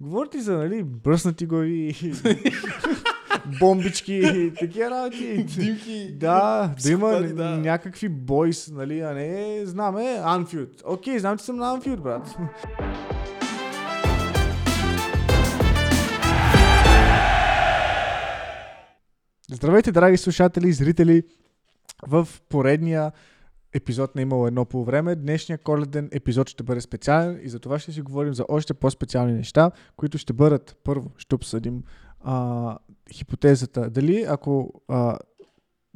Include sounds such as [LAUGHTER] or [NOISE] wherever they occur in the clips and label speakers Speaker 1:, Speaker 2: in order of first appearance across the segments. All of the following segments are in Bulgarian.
Speaker 1: Говорите за, нали, бръснати глави, бомбички и такива работи.
Speaker 2: Димки.
Speaker 1: Да, да има
Speaker 2: да.
Speaker 1: някакви бойс, нали, а не знаме Анфилд. Окей, знам, че съм на Анфилд, брат. Здравейте, драги слушатели и зрители в поредния епизод на Имало едно по време. Днешният коледен епизод ще бъде специален и за това ще си говорим за още по-специални неща, които ще бъдат, първо, ще обсъдим а, хипотезата. Дали ако а,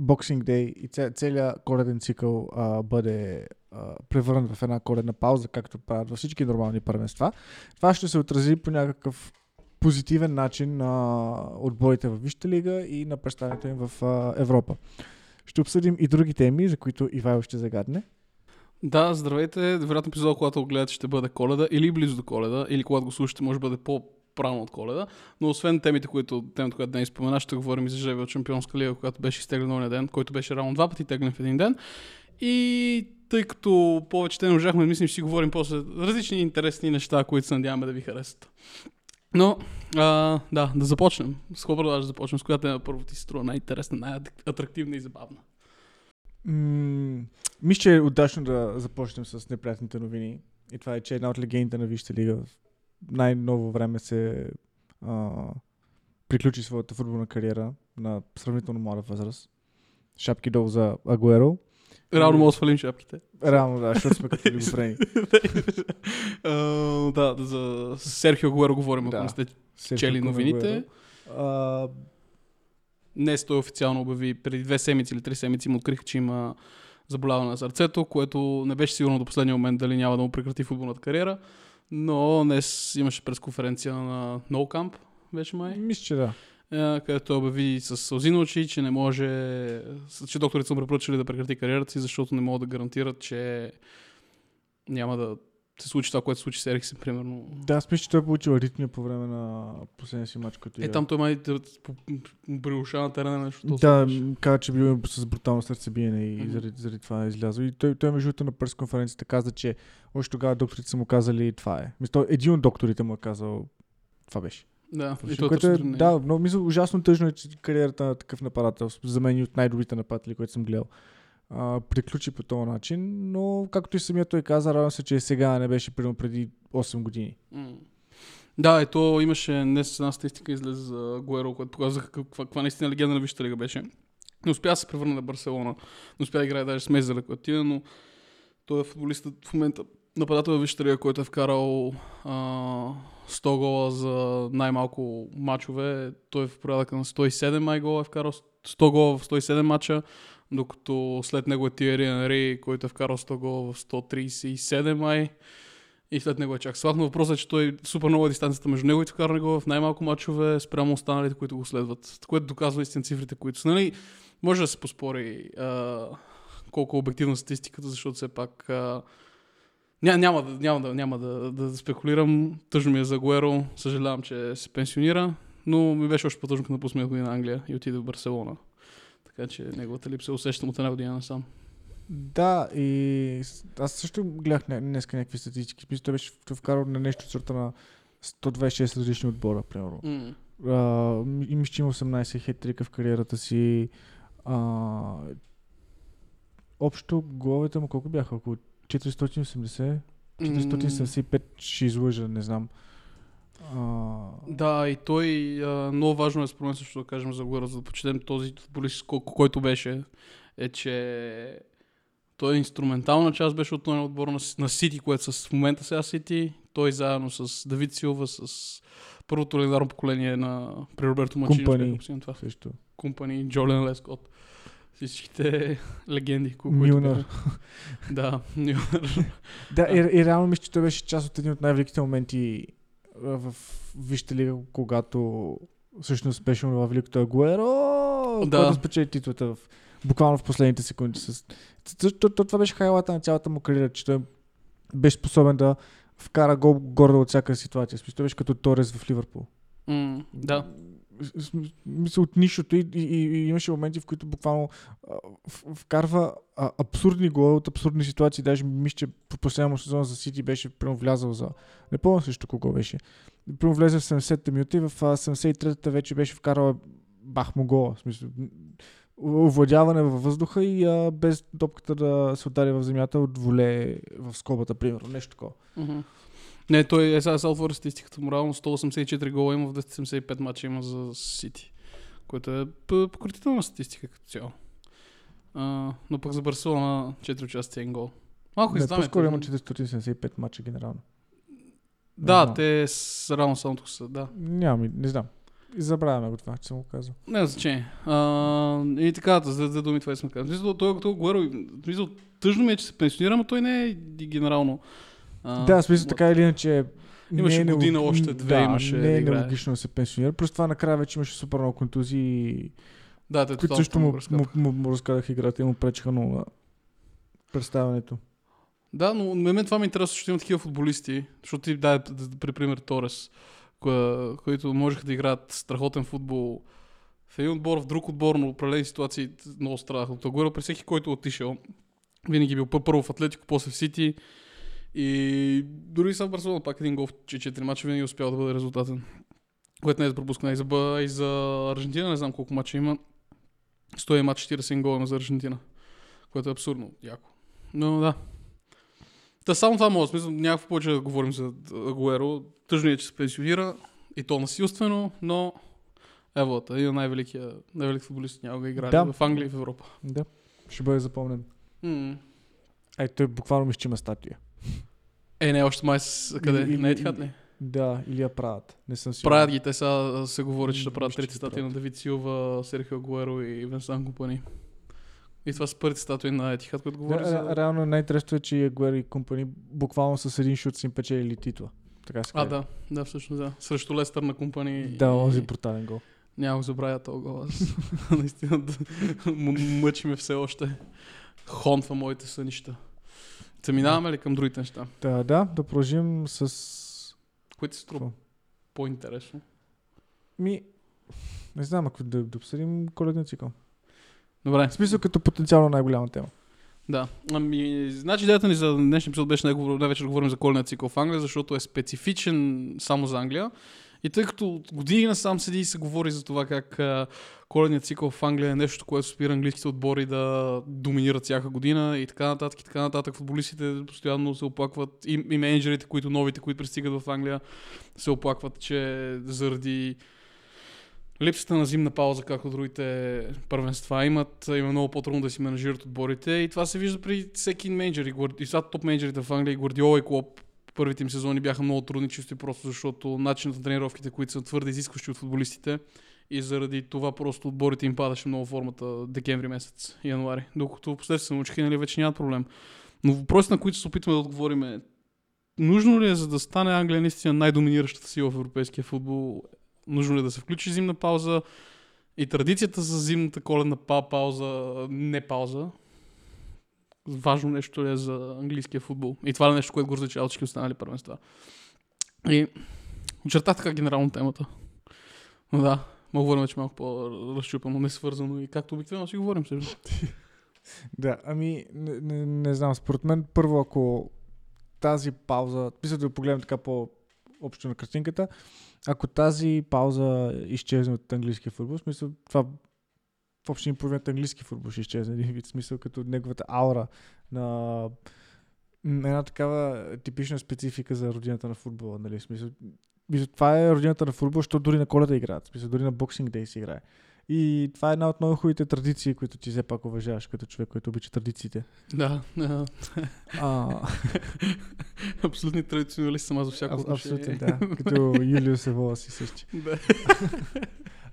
Speaker 1: Boxing Day и целият коледен цикъл а, бъде а, превърнат в една коледна пауза, както правят във всички нормални първенства, това ще се отрази по някакъв позитивен начин на отборите в Висшата лига и на представянето им в а, Европа. Ще обсъдим и други теми, за които Ивайло ще загадне.
Speaker 2: Да, здравейте. Вероятно епизод, когато го гледате, ще бъде коледа или близо до коледа, или когато го слушате, може да бъде по-правилно от коледа. Но освен темите, които, темата, която днес спомена, ще говорим и за жребия от Шампионска лига, която беше изтеглен ония ден, който беше равно два пъти теглен в един ден. И тъй като повече не можахме да мислим, ще си говорим после различни интересни неща, които се надяваме да ви харесат. Но, а, да, да започнем. С какво предлагаш да започнем? С която тема първо ти се струва най-интересна, най-атрактивна и забавна?
Speaker 1: М- мисля, че е удачно да започнем с неприятните новини. И това е, че една от легендите на Висшата лига в най-ново време се а, приключи своята футболна кариера на сравнително млада възраст. Шапки долу за Агуеро.
Speaker 2: Реално мога да свалим шапките.
Speaker 1: Реално, да, защото сме като любопрени. [LAUGHS]
Speaker 2: А, да, за Серхио Гуеро говорим, ако не сте чели новините. Днес той официално обяви, преди две седмици или три седмици му открих, че има заболяване на сърцето, което не беше сигурно до последния момент дали няма да му прекрати футболната кариера. Но днес имаше пресконференция на No Camp, беше май,
Speaker 1: мисля, че да.
Speaker 2: Е, където обяви с сълзи на очи, че не може, че докторите са му препоръчали да прекрати кариерата си, защото не могат да гарантират, че няма да се случи това, което се случи с Ериксен, примерно.
Speaker 1: Да, аз мисля, че той е получил аритмия по време на последния си матч, който
Speaker 2: Е, там той май при уша на терена нещо.
Speaker 1: Да, каза, че бил с брутално сърцебиене и
Speaker 2: Мгм.
Speaker 1: заради, заради това е излязъл. И той, той между другото на пресконференцията каза, че още тогава докторите са му казали това е. Мисля, един от докторите му е казал това беше.
Speaker 2: Да, и
Speaker 1: И
Speaker 2: той
Speaker 1: което е,
Speaker 2: точно не-
Speaker 1: да, но мисля, ужасно тъжно е, че кариерата на такъв нападател, за мен и от най-добрите нападатели, които съм гледал, а, приключи по този начин, но както и самия той каза, радвам се, че сега не беше примерно преди 8 години.
Speaker 2: М. Да, ето имаше днес една статистика излезе за Гуеро, която показва каква, каква наистина легенда на Висшата лига беше. Не успя да се превърне на Барселона, не успя да играе даже с Мезеле, който отиде, но той е футболист в момента нападател в Висшата лига, който е вкарал а, 100 гола за най-малко мачове. Той е в порядъка на 107 май гола, е вкарал 100 гола в 107 мача, докато след него е Тиери Енри, който е вкарал 100 гола в 137 май. И след него е чак Слав, но въпросът е, че той супер много е дистанцията между него и вкаране го в най-малко мачове спрямо останалите, които го следват. Което доказва истина цифрите, които са. Нали, може да се поспори а, колко е обективна статистиката, защото все пак а, ня, няма, да, няма, да, няма да, да спекулирам. Тъжно ми е за Гуеро. Съжалявам, че се пенсионира. Но ми беше още по-тъжно, като напусна година на Англия и отиде в Барселона. Така че неговата липса усещам от една година насам.
Speaker 1: Да, и аз също гледах днеска някакви статистики. Мисля, той беше вкарал на нещо сорта на 126 различни отбора, примерно. А, м- и мисля, че има 18 хетрика в кариерата си. А, общо головете му колко бяха? Около 480? 475 ще излъжа, не знам. А,
Speaker 2: Да, и той а, много важно е според мен също да кажем за Гуера, за да почетем този футболист, който беше, е, че той е инструментална част беше от този отбор на, на Сити, което с в момента сега Сити. Той заедно с Давид Силва, с първото легендарно поколение на при Роберто Мачино.
Speaker 1: Компани. също.
Speaker 2: Компани, Джолен Лескот. Всичките легенди, ко- които
Speaker 1: Милнер.
Speaker 2: Да, Милнер.
Speaker 1: Да, и, и реално мисля, че той беше част от един от най-великите моменти в Висшата лига, когато всъщност беше това великото Агуеро,
Speaker 2: Да.
Speaker 1: който спечели титлата в, буквално в последните секунди. С... То, това беше хайлата на цялата му кариера, че той беше способен да вкара гол горе от всяка ситуация. Смисъл, беше като Торес в Ливърпул.
Speaker 2: М, да.
Speaker 1: Мисля, от нищото и, и, и, имаше моменти, в които буквално а, вкарва а, абсурдни голове от абсурдни ситуации. Даже мисля, че по последния сезон за Сити беше прямо влязъл за... Не помня също кого беше. Примерно влезе в 70-та минута и в а, 73-та вече беше вкарал бах му гола. В смисъл, овладяване във въздуха и а, без топката да се удари в земята от воле в скобата, примерно. Нещо такова.
Speaker 2: Мгм. Не, той е сега отвори статистиката. Морално 184 гола има в 275 мача има за Сити. Което е п- пократителна статистика като цяло. А, но пък за Барселона 4 участия гол. Малко
Speaker 1: Не,
Speaker 2: издаме.
Speaker 1: по-скоро има 475 мача генерално. Не
Speaker 2: Да,
Speaker 1: знам.
Speaker 2: те с рано само тук са, да.
Speaker 1: Нямам, и- не знам. И забравяме го това, че съм го казал.
Speaker 2: Не значение. А, и така, за две думи това сме казали. Мисля, той, той Гуеро, мисля, тъжно ми е, че се пенсионира, но той не е генерално. А,
Speaker 1: да, смисъл така или иначе.
Speaker 2: Имаше
Speaker 1: не е
Speaker 2: година
Speaker 1: нелог-
Speaker 2: още, две
Speaker 1: да,
Speaker 2: имаше
Speaker 1: Не
Speaker 2: да
Speaker 1: е
Speaker 2: играе.
Speaker 1: нелогично да се пенсионира. Плюс това накрая вече имаше супер много контузии,
Speaker 2: Да, те
Speaker 1: които също му, му, му, му разказах играта и му пречеха много на представянето.
Speaker 2: Да, но на мен това ми е интересно, защото има такива футболисти, защото ти дай при пример Торес, коя, които можеха да играят страхотен футбол в един отбор, в друг отбор, но определени ситуации много страдаха. От Агуеро при всеки, който е отишъл, винаги бил първо в Атлетико, после в Сити и дори са Барселона, пак един гол в 4 мача винаги е успял да бъде резултатен. Което не е за пропускане. И за, Ба- и за Аржентина не знам колко мача има. 100 матч 40 гола има за Аржентина. Което е абсурдно. Яко. Но да. Та само това мога. Смисъл, някакво повече да говорим за Агуеро. Тъжно е, че се пенсионира. И то насилствено, но ево, един от най-великия, най-велик футболист няма го играли
Speaker 1: Да.
Speaker 2: в Англия и в Европа.
Speaker 1: Да, ще бъде запомнен.
Speaker 2: М.
Speaker 1: Ай, той буквално мисля, че има статуя.
Speaker 2: Е, не, още май с... къде?
Speaker 1: Или-
Speaker 2: не е
Speaker 1: или-
Speaker 2: тихат ли?
Speaker 1: Да, или я правят. Не съм сигурен.
Speaker 2: Правят ги, те сега се говори, че ще правят трети статуи на. Давид Силва, Серхио Агуеро и Венсан Компани. И това са първите статуи на Етихат, които говори
Speaker 1: Да,
Speaker 2: за...
Speaker 1: ре- Реално най-интересното е, че Ягуер и компани буквално с един шут си им печели титла. Така се
Speaker 2: А, да, да, всъщност да. Срещу Лестър на Компани.
Speaker 1: Да, онзи брутален гол.
Speaker 2: Няма го забравя този гол. Аз [LAUGHS] наистина мъчи ме все още. Хонва моите сънища. Та минаваме ли към другите неща?
Speaker 1: Да, да, да продължим с...
Speaker 2: Които се струва по-интересно?
Speaker 1: Ми, не знам, ако да, да обсъдим коледния цикъл.
Speaker 2: Добре,
Speaker 1: В смисъл като потенциално най-голяма тема.
Speaker 2: да. Ами, значи идеята ни за днешния епизод беше най- най-вече да говорим за коледния цикъл в Англия, защото е специфичен само за Англия. И тъй като от години насам седи и се говори за това как а, коледният цикъл в Англия е нещо, което спира английските отбори да доминират всяка година и така нататък и така нататък. Футболистите постоянно се оплакват и, и менеджерите, които новите, които пристигат в Англия, се оплакват, че заради липсата на зимна пауза, както другите първенства имат, има много по-трудно да си менажират отборите и това се вижда при всеки менеджер. И, и сега топ менеджерите в Англия, и Гвардиола и Клоп, първите им сезони бяха много трудни, чисто просто защото начинът на тренировките, които са твърде изискващи от футболистите и заради това просто отборите им падаше много формата декември месец, януари. Докато последствие се научиха, нали, вече нямат проблем. Но въпросите, на които се опитваме да отговорим е нужно ли е, за да стане Англия наистина най-доминиращата сила в европейския футбол, нужно ли е да се включи зимна пауза и традицията за зимната коледна па- пауза, не пауза, важно нещо е за английския футбол. И това е нещо, което го различава от всички останали първенства. И очертах така генерално темата. Но да, мога говорим вече малко по-разчупано, не свързано и както обикновено си говорим също. [LAUGHS]
Speaker 1: Да, ами, не, не, не знам, според мен първо, ако тази пауза, мисля да погледнем така по-общо на картинката, ако тази пауза изчезне от английския футбол, смисъл това в общи половината английски футбол ще изчезне, [LAUGHS] един вид, смисъл като неговата аура на една такава типична специфика за родината на футбола, нали, смисъл, мисля, това е родината на футбол, защото дори на коледа играят, смисъл, дори на боксинг дей се играе. И това е една от много хубавите традиции, които ти все пак уважаваш като човек, който обича традициите.
Speaker 2: Да, да.
Speaker 1: А, [LAUGHS]
Speaker 2: Абсолютни традиционалист съм аз за всяко отношение.
Speaker 1: абсолютно, да. Като [LAUGHS] Юлиус Евола си същи.
Speaker 2: да.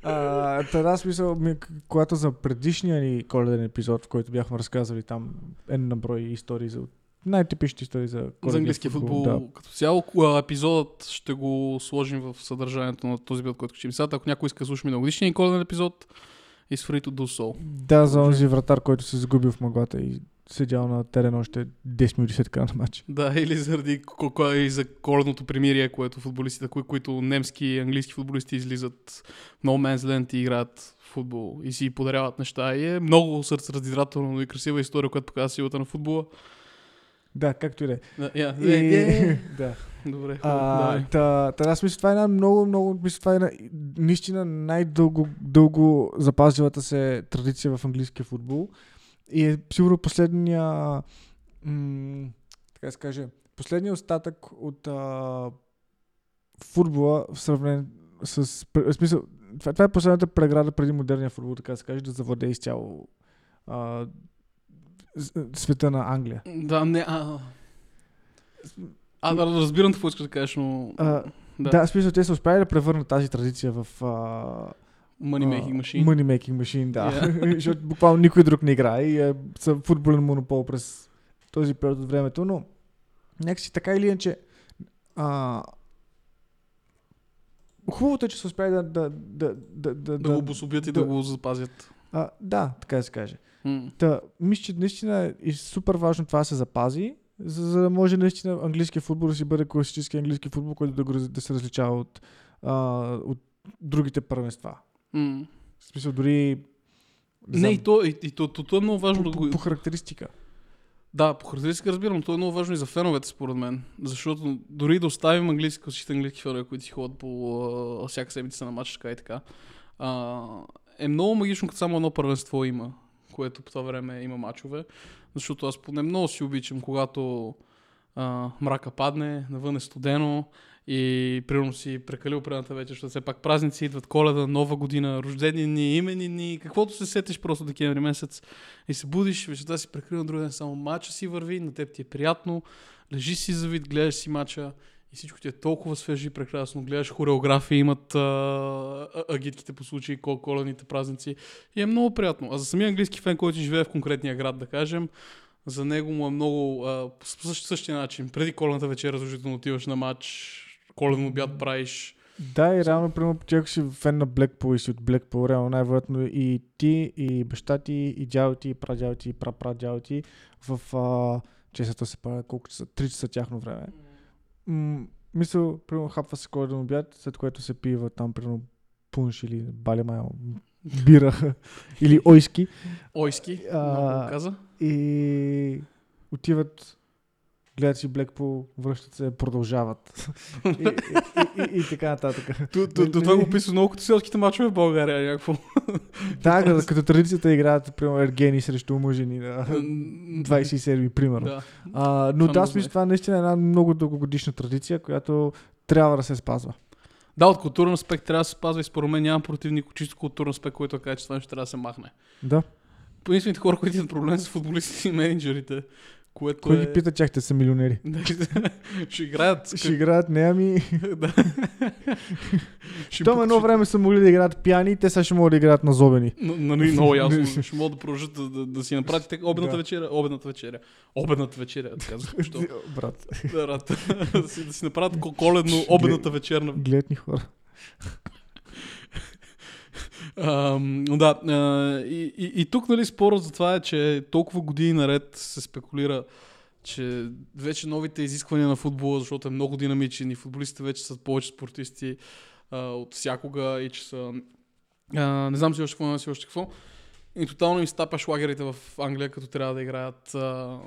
Speaker 1: А, Та смисъл, ми, когато за предишния ни коледен епизод, в който бяхме разказали там една на брой истории за най-типичните истории за коледния
Speaker 2: За английския футбол.
Speaker 1: Да.
Speaker 2: Като цяло епизодът ще го сложим в съдържанието на този епизод, който ще сега. Ако някой иска да слуша миналогодишния коледен епизод, is free to do so.
Speaker 1: да, за онзи вратар, който се загубил в мъглата и седял на терен още 10 минути след края на матча.
Speaker 2: Да, или заради и за коледното примирие, което футболистите, кои, които немски и английски футболисти излизат в No Man's Land и играят футбол и си подаряват неща. И е много сърцераздирателно и красива история, която показва силата на футбола.
Speaker 1: Да, както и да е.
Speaker 2: Да, я,
Speaker 1: И- да. [LAUGHS]
Speaker 2: Добре,
Speaker 1: А, та, та, аз мисля, това е една много, много, мисля, това е една, наистина най-дълго дълго запазилата се традиция в английския футбол. И е сигурно последния, м- така да се каже, последния остатък от а, футбола в сравнение с, в смисъл, това, това е последната преграда преди модерния футбол, така да се каже, да завладее изцяло а, света на Англия.
Speaker 2: Да, не, а... А, да, разбирам какво искаш да кажеш, но...
Speaker 1: А,
Speaker 2: Да.
Speaker 1: да. смисъл, те са успяли да превърнат тази традиция в а,
Speaker 2: Money making machine.
Speaker 1: Money making machine, да.
Speaker 2: Yeah. [LAUGHS]
Speaker 1: Защото буквално никой друг не играе и е са футболен монопол през този период от времето, но някакси така или иначе а, хубавото е, че са успяли да, да, да, да, да,
Speaker 2: Да го обособят и да,
Speaker 1: да-
Speaker 2: го запазят.
Speaker 1: а, да, така да се каже. Та, мисля, че наистина е супер важно това да се запази, за, за да може наистина английския футбол да си бъде класически английски футбол, който да, го, да се различава от, а, от другите първенства.
Speaker 2: М.
Speaker 1: В смисъл, дори...
Speaker 2: Не,
Speaker 1: знам,
Speaker 2: и то, и, и то, то, то е много важно
Speaker 1: по,
Speaker 2: да го...
Speaker 1: по характеристика.
Speaker 2: Да, по характеристика разбирам, но то е много важно и за феновете, според мен. Защото дори да оставим английски, всичките английски фенове, които си ходят по а, всяка седмица на матч, така и така, а, е много магично, като само едно първенство има, което по това време има мачове. Защото аз поне много си обичам, когато а, мрака падне, навън е студено и примерно си прекалил предната вечер, защото все пак празници идват, коледа, нова година, рождени дни, имени дни, каквото се сетиш просто декември месец и се будиш, вечерта си прекрил на другия ден, само мача си върви, на теб ти е приятно, лежиш си завид, гледаш си мача и всичко ти е толкова свежи и прекрасно. Гледаш хореографии, имат а, а, агитките по случай, кол- коледните празници и е много приятно. А за самия английски фен, който живее в конкретния град, да кажем, за него му е много а, по същ- същия начин. Преди коледната вечера, задължително отиваш на матч, коледен обяд правиш.
Speaker 1: Да, и реално, примерно, ти ако си фен на Blackpool и си от Blackpool, реално най-вероятно и ти, и баща ти, и дядо ти, и прадядо ти, и прапрадядо ти в а, често се пада колко часа, 3 часа тяхно време. М- мисъл, примерно, хапва се коледен обяд, след което се пива там, примерно, пунш или балема, бира [LAUGHS] или ойски
Speaker 2: Ойски,
Speaker 1: А,
Speaker 2: много каза.
Speaker 1: И отиват гледат си Blackpool, връщат се, продължават. и, и, и, и, и, така нататък.
Speaker 2: До, това го описва много като селските мачове в България. Някакво.
Speaker 1: Да, като, като традицията играят, примерно, ергени срещу мъжени на 27 примерно.
Speaker 2: Да.
Speaker 1: А, но да,
Speaker 2: го
Speaker 1: мисля, това наистина е една много дългогодишна традиция, която трябва да се спазва.
Speaker 2: Да, от културен аспект трябва да се спазва и според мен няма противник от чисто културен аспект, който каже, че това нещо трябва да се махне.
Speaker 1: Да.
Speaker 2: Единствените хора, които имат проблем с футболистите и менеджерите, което
Speaker 1: Кой
Speaker 2: е...
Speaker 1: ги пита, чак те са милионери? [LAUGHS]
Speaker 2: ще играят.
Speaker 1: Ще играят, не ами... [LAUGHS]
Speaker 2: да. [LAUGHS] ще
Speaker 1: Том едно време са могли да играят пияни, те сега ще могат да играят на зобени.
Speaker 2: Нали, много ясно. Ще могат да продължат да, да, да си направите обедната вечеря. Обедната вечеря. Обедната вечеря, така защо.
Speaker 1: Брат,
Speaker 2: да, рад. да, си, да си направят ко- коледно обедната вечерна.
Speaker 1: гледат ни хора.
Speaker 2: Да, а, и, и, и тук нали спорът за това е, че толкова години наред се спекулира, че вече новите изисквания на футбола, защото е много динамичен и футболистите вече са повече спортисти а, от всякога и че са... А, не знам си още какво, не си още какво. И тотално им стапя шлагерите в Англия, като трябва да играят а,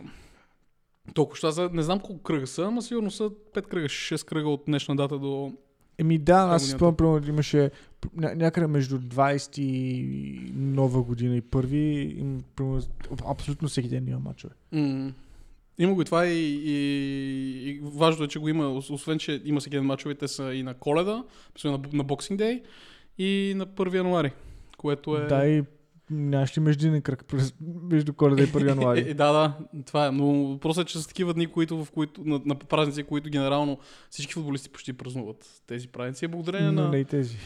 Speaker 2: толкова ща. са- Не знам колко кръга са, ама сигурно са 5 кръга, 6 кръга от днешна дата до...
Speaker 1: Еми да, аз си спомням, примерно, имаше ня- някъде между 20 и нова година и първи, им, примерно, абсолютно всеки ден има мачове.
Speaker 2: М. Има го и това и, и, и важно е, че го има, ос- освен, че има всеки ден мачове, те са и на коледа, на, на Boxing Day и на 1 януари, което е...
Speaker 1: Да, и нямаш ли междинен кръг през, между коледа и 1
Speaker 2: Е,
Speaker 1: януари? [LAUGHS]
Speaker 2: е, да, да, това е. Но въпросът е, че са такива дни, които, в които, на, на празници, които генерално всички футболисти почти празнуват тези празници. е Благодарение
Speaker 1: Но
Speaker 2: на...
Speaker 1: не и тези.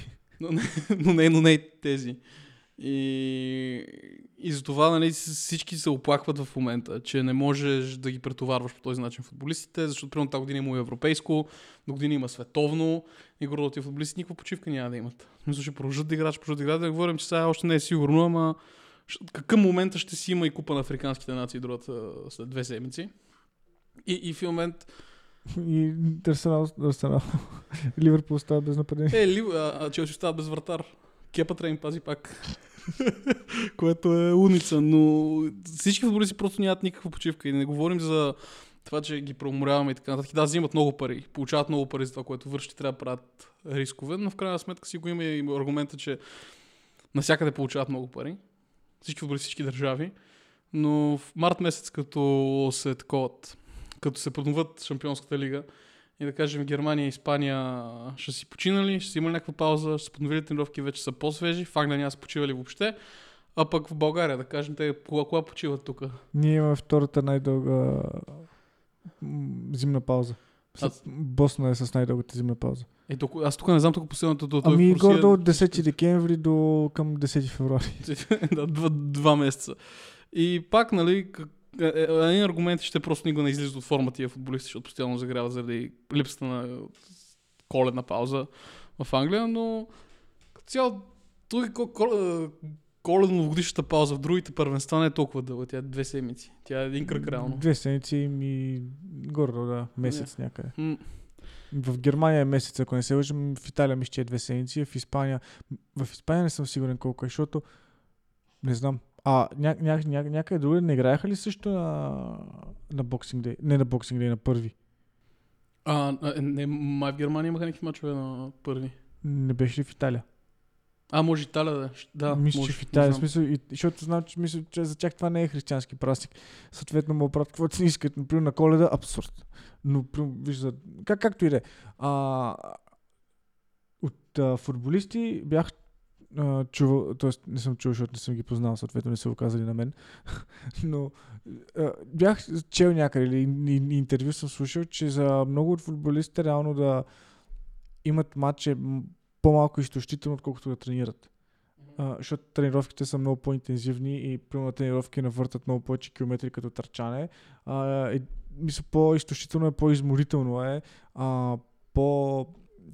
Speaker 2: но, не, но, не, но не и тези. И, и затова нали, всички се оплакват в момента, че не можеш да ги претоварваш по този начин футболистите, защото примерно тази година има европейско, до година има световно и горе тия футболисти никаква почивка няма да имат. Мисля, ще продължат да играят, продължат да играят, да говорим, че сега още не е сигурно, ама какъв момента ще си има и купа на африканските нации другата след две седмици. И, и в момент
Speaker 1: И Арсенал, Арсенал. [LAUGHS] Ливърпул остава без нападение.
Speaker 2: Е, Лив, а, Челси остава без вратар. Кепа трябва им пази пак. [LAUGHS] Което е уница, но всички футболисти просто нямат никаква почивка. И не говорим за това, че ги преуморяваме и така нататък. Да, взимат много пари, получават много пари за това, което върши, трябва да правят рискове, но в крайна сметка си го има и аргумента, че насякъде получават много пари. Всички футболисти, всички държави. Но в март месец, като се таковат, като се подноват Шампионската лига, и да кажем Германия и Испания ще си починали, ще си имали някаква пауза, ще са подновили тренировки, вече са по-свежи, в Англия няма са почивали въобще. А пък в България, да кажем, те кога, кога почиват тук?
Speaker 1: Ние имаме втората най-дълга зимна пауза.
Speaker 2: Аз-
Speaker 1: Босна е с най-дългата зимна пауза.
Speaker 2: Ето, аз тук не знам тук последното. До,
Speaker 1: Ами
Speaker 2: Русия-
Speaker 1: горе от 10 декември до към 10 февруари. [LAUGHS]
Speaker 2: да, два, два месеца. И пак, нали, е, е, един аргумент ще просто никога не излизат от форма тия футболисти, защото постоянно загряват заради липсата на коледна пауза в Англия, но като цяло той коледно-новогодишната пауза в другите първенства не е толкова дълга. Тя е две седмици. Тя е един кръг реално.
Speaker 1: Две седмици и горе, да, месец някъде.
Speaker 2: М,
Speaker 1: В Германия е месец, ако не се лъжим, в Италия мисля, че е две седмици, в Испания... В Испания не съм сигурен колко е, защото не знам. А ня, ня, ня, някъде другаде не играеха ли също на, на Boxing Day? Не на Boxing Day, на първи.
Speaker 2: А, не, май в Германия имаха някакви мачове на първи.
Speaker 1: Не беше ли в Италия?
Speaker 2: А, може Италия да. Да,
Speaker 1: мисля,
Speaker 2: може,
Speaker 1: че в Италия. смисъл, и, защото знам, че, мисля, че за тях това не е християнски празник. Съответно, му правят каквото си искат. Например, на коледа абсурд. Но, вижда, как, както и да е. От а, футболисти бях а, чувал, т.е. не съм чувал, защото не съм ги познал, съответно не са го казали на мен, [LAUGHS] но а, бях чел някъде или интервю съм слушал, че за много от футболистите реално да имат матче по-малко изтощително, отколкото да тренират. А, защото тренировките са много по-интензивни и примерно тренировки навъртат много повече километри като търчане. А, и, мисля, по-изтощително е, по-изморително е, а, по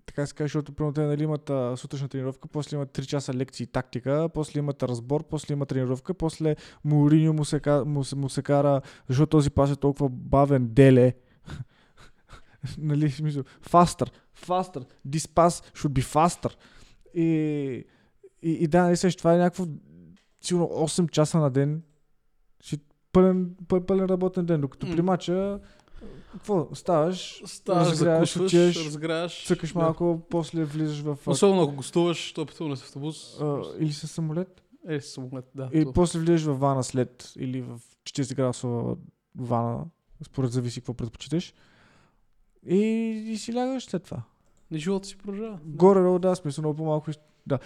Speaker 1: така се каже, защото примерно те нали, имат а, сутрешна тренировка, после имат 3 часа лекции и тактика, после имат разбор, после имат тренировка, после Мориньо му се, му, се, му се кара, защото този пас е толкова бавен, деле. [LAUGHS] нали, смисъл, faster, faster, this pass should be faster. И, и, и да, нали, също това е някакво сигурно 8 часа на ден. Си пълен, пълен, работен ден, докато при
Speaker 2: М.
Speaker 1: мача какво, ставаш,
Speaker 2: Ставаш,
Speaker 1: разгряваш,
Speaker 2: закусваш,
Speaker 1: отиваш,
Speaker 2: разгряваш.
Speaker 1: цъкаш
Speaker 2: да.
Speaker 1: малко, после влизаш в...
Speaker 2: Особено ако гостуваш, то пътуване с автобус.
Speaker 1: а, или с самолет.
Speaker 2: Е, с самолет, да.
Speaker 1: И
Speaker 2: то.
Speaker 1: после влизаш в вана след или в 40 градусова вана, според зависи какво предпочиташ. И, и си лягаш след това.
Speaker 2: И живота си продължава.
Speaker 1: Горе-долу, да, смисъл много по-малко. Да.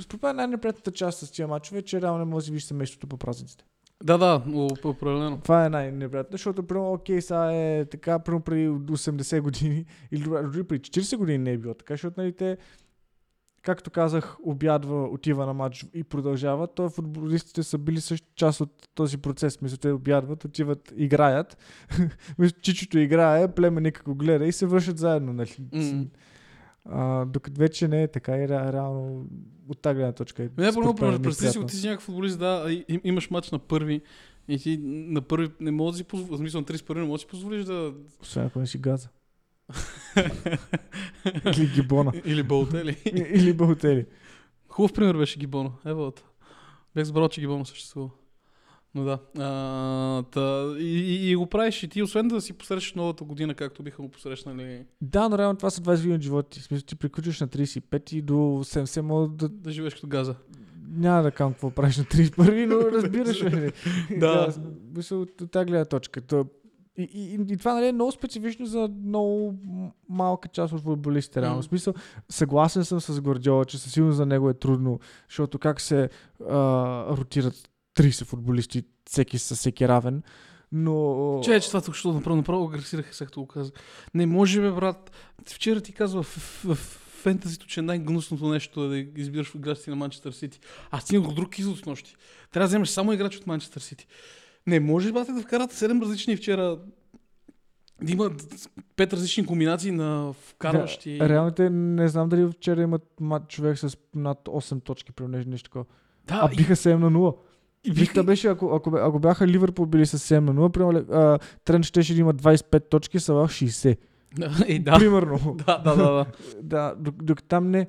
Speaker 1: Според мен най-неприятната част с тия мачове е, че реално не може да си виж семейството по празниците.
Speaker 2: Да, да, но определено.
Speaker 1: Това е най-неприятно, защото, примерно, окей, сега е така, примерно преди 80 години [LAUGHS] или дори преди 40 години не е било така, защото, нали, те, както казах, обядва, отива на матч и продължава, то футболистите са били също част от този процес. Мисля, те обядват, отиват, играят. [LAUGHS] Чичото играе, племенника го гледа и се връщат заедно. Нали?
Speaker 2: М.
Speaker 1: А, докато вече не е така и ре, реално от тази гледна точка е.
Speaker 2: Не, първо, представи си, ти си някакъв футболист, да, и- им- имаш матч на първи и ти на първи не можеш да си позволиш, смисъл на 31 не можеш да си позволиш да...
Speaker 1: Освен ако не си газа. [LAUGHS] Или гибона.
Speaker 2: Или болтели.
Speaker 1: И- [LAUGHS] Или бълтели.
Speaker 2: Хубав пример беше Гибоно. Еволата. Бях забрал, че Гибоно съществува. Но да. А, та, и, и, го правиш и ти, освен да си посрещаш новата година, както биха го посрещнали,
Speaker 1: Да, но реално това са 20 години от живота ти. В смисъл, ти приключваш на 35 и до 70 мога да...
Speaker 2: да живееш като газа.
Speaker 1: Няма да кам какво правиш на 31, но разбираш. нали? [LAUGHS]
Speaker 2: Да.
Speaker 1: Мисъл, от тази гледна точка. То, и, и, и, това нали, е много специфично за много малка част от футболистите. Реално.
Speaker 2: М.
Speaker 1: В смисъл, съгласен съм с Гвардиола, че със сигурност за него е трудно, защото как се а, ротират 30 футболисти, всеки с всеки равен. Но...
Speaker 2: Че, че това тук що направо, направо агресирах, сега като го казах. Не може, бе, брат. Вчера ти казва в, в, в фентазито, че най-гнусното нещо е да избираш играчите на Манчестър Сити. Аз стигнах до друг извод с нощи. Трябва да вземеш само играч от Манчестър Сити. Не може, бате, да вкарат 7 различни вчера. Да има пет различни комбинации на вкарващи.
Speaker 1: Да, реално те не знам дали вчера имат мат човек с над 8 точки, при нещо, нещо такова.
Speaker 2: да,
Speaker 1: А биха 7 на 0.
Speaker 2: И, и,
Speaker 1: Вижте, беше, ако, ако, ако бяха Ливърпул били с 7 на 0, примерно, Трент щеше да има 25 точки, са в 60.
Speaker 2: да, е, да.
Speaker 1: Примерно. [LAUGHS]
Speaker 2: да, да, да, да. [LAUGHS]
Speaker 1: да, док- докато там не.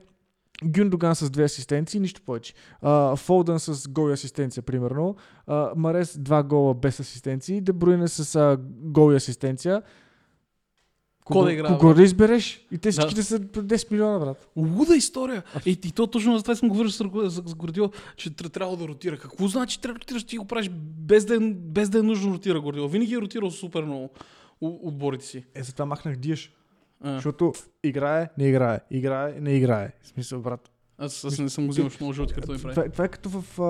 Speaker 1: Гюндоган с две асистенции, нищо повече. А, Фолдън с гол и асистенция, примерно. А, Марес два гола без асистенции. Дебруйне с а, гол и асистенция.
Speaker 2: Кой да играе,
Speaker 1: Кого да избереш? И те
Speaker 2: Да.
Speaker 1: всичките са по 10 милиона, брат.
Speaker 2: Луда история. И, и то точно за това съм говорил с, с Гордио, че тр- трябва да ротира. Какво значи трябва да ротираш? Ти го правиш без да, е, без да е нужно ротира Гордио. Винаги е ротирал супер много отборите си.
Speaker 1: Е, затова махнах Диеш.
Speaker 2: А,
Speaker 1: Защото играе, не играе. Играе, не играе. В смисъл, брат.
Speaker 2: аз, аз не съм го взимал, много жълти картони
Speaker 1: Това,
Speaker 2: прави.
Speaker 1: това е като в а,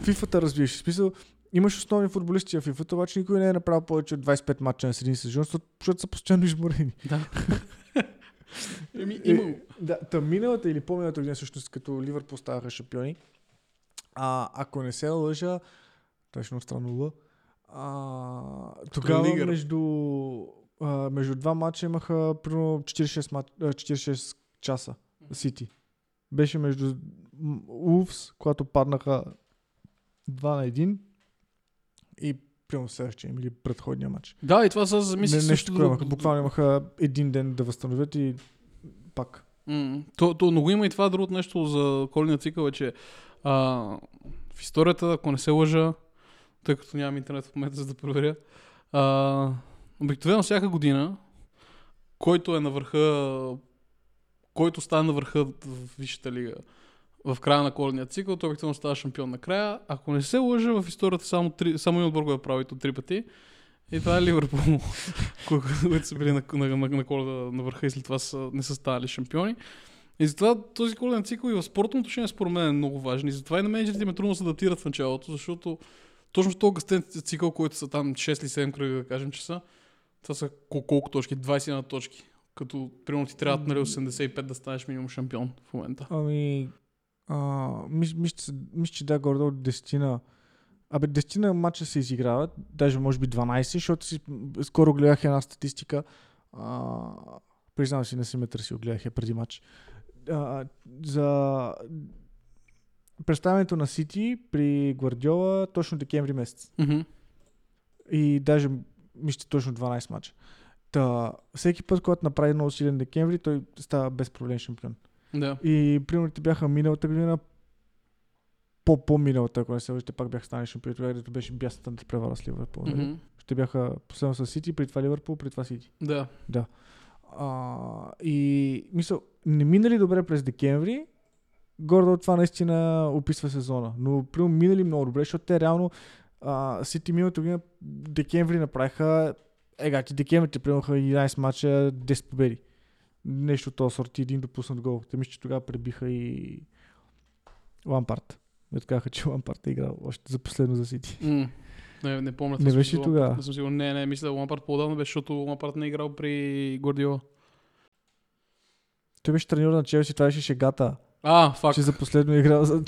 Speaker 1: FIFA-та развиеш. В смисъл, имаш основни футболисти в FIFA, обаче никой не е направил повече от 25 мача на един сезон, защото, са постоянно изморени.
Speaker 2: Да. [LAUGHS] Еми, има.
Speaker 1: Е, да, та миналата или по-миналата година, всъщност, като Ливърпул ставаха шампиони, а, ако не се лъжа, ще е странно лъ, а, тогава
Speaker 2: Кренигър.
Speaker 1: между, а, между два мача имаха примерно 46, мач, а, 46 часа Сити. Беше между Улфс, когато паднаха 2 на 1 и примерно следващия или предходния матч.
Speaker 2: Да, и това са
Speaker 1: Не,
Speaker 2: замислих
Speaker 1: нещо такова имаха.
Speaker 2: друго.
Speaker 1: Буквално имаха един ден да възстановят и пак.
Speaker 2: М, То, то, но го има и това другото нещо за коледния цикъл е, че а, в историята, ако не се лъжа, тъй като нямам интернет в момента, за да проверя, а, обикновено всяка година, който е на върха, който стане на върха в Висшата лига в края на коледния цикъл, той обикновено става шампион накрая. Ако не се лъжа, в историята само, три, само един отбор го е правил то три пъти. И това е Ливърпул, [LAUGHS] кои- които са били на, на, на, на коледа на върха и след това са, не са станали шампиони. И затова този коледен цикъл и в спортно отношение според мен е много важен. И затова и на менеджерите им е трудно да се адаптират в началото, защото точно в този гъстен цикъл, който са там 6 или 7 кръга, да кажем, че са, това са кол- колко точки? 21 точки. Като, примерно, ти трябва нали, 85 да станеш минимум шампион в момента.
Speaker 1: Ами, мисля, мис, мис, че да, горе от 10 на... Абе, 10 на матча се изиграват, даже може би 12, защото си, скоро гледах една статистика. А, признавам си, не съм ме търсил, гледах я преди матч. А, за представянето на Сити при Гвардиола точно декември месец.
Speaker 2: Мгм.
Speaker 1: И даже мисля, точно 12 мача. Та, всеки път, когато направи много силен декември, той става без проблем шампион.
Speaker 2: Да.
Speaker 1: И примерно те бяха миналата година, по по-миналата, ако не се те пак бяха станали шампиони, тогава дето беше бясната да превара с Ливърпул.
Speaker 2: Мгм.
Speaker 1: Ще бяха последно с Сити, при това Ливърпул, при това Сити.
Speaker 2: Да.
Speaker 1: А, и мисъл, не минали добре през декември, гордо от това наистина описва сезона. Но примерно минали много добре, защото те реално а, Сити миналата година декември направиха ега ти декември те приемаха 11 мача, 10 победи. Нещо от този сорт и един допуснат гол. Те мисля, че тогава пребиха и Лампарт. Ме казаха, че Лампарт е играл още за последно за Сити.
Speaker 2: М. Не, не помня.
Speaker 1: Не беше тогава?
Speaker 2: Не съм сигурен. Не, не, мисля, Лампард по-давно беше, защото Лампард не е играл при Гордиола.
Speaker 1: Той беше треньор на Челси, това беше шегата.
Speaker 2: А, факт.
Speaker 1: Че за последно е играл за...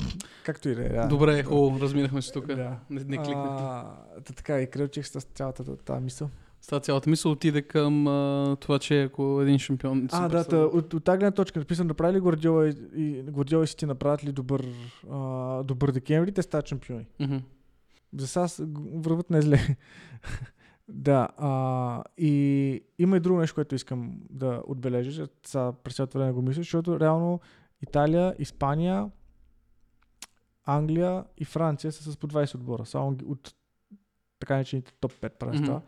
Speaker 1: Както и да е. да.
Speaker 2: Добре, хубаво, разминахме се тук.
Speaker 1: Да.
Speaker 2: Не, не кликнахме.
Speaker 1: Та така, и кръвчих с цялата тази мисъл.
Speaker 2: С тази цялата мисъл отиде към а, това, че ако един шампион...
Speaker 1: А, да, та, от, от тази гледна точка написано, направи ли Гордиола и, и, Гордиола и си ти направят ли добър, а, добър декември, те стават шампиони.
Speaker 2: Мгм.
Speaker 1: За сега върват не зле. [LAUGHS] да, а, и има и друго нещо, което искам да отбележа, сега през цялото време го мисля, защото реално Италия, Испания, Англия и Франция са с по 20 отбора. Само от така наречените топ 5 първенства.
Speaker 2: Мгм.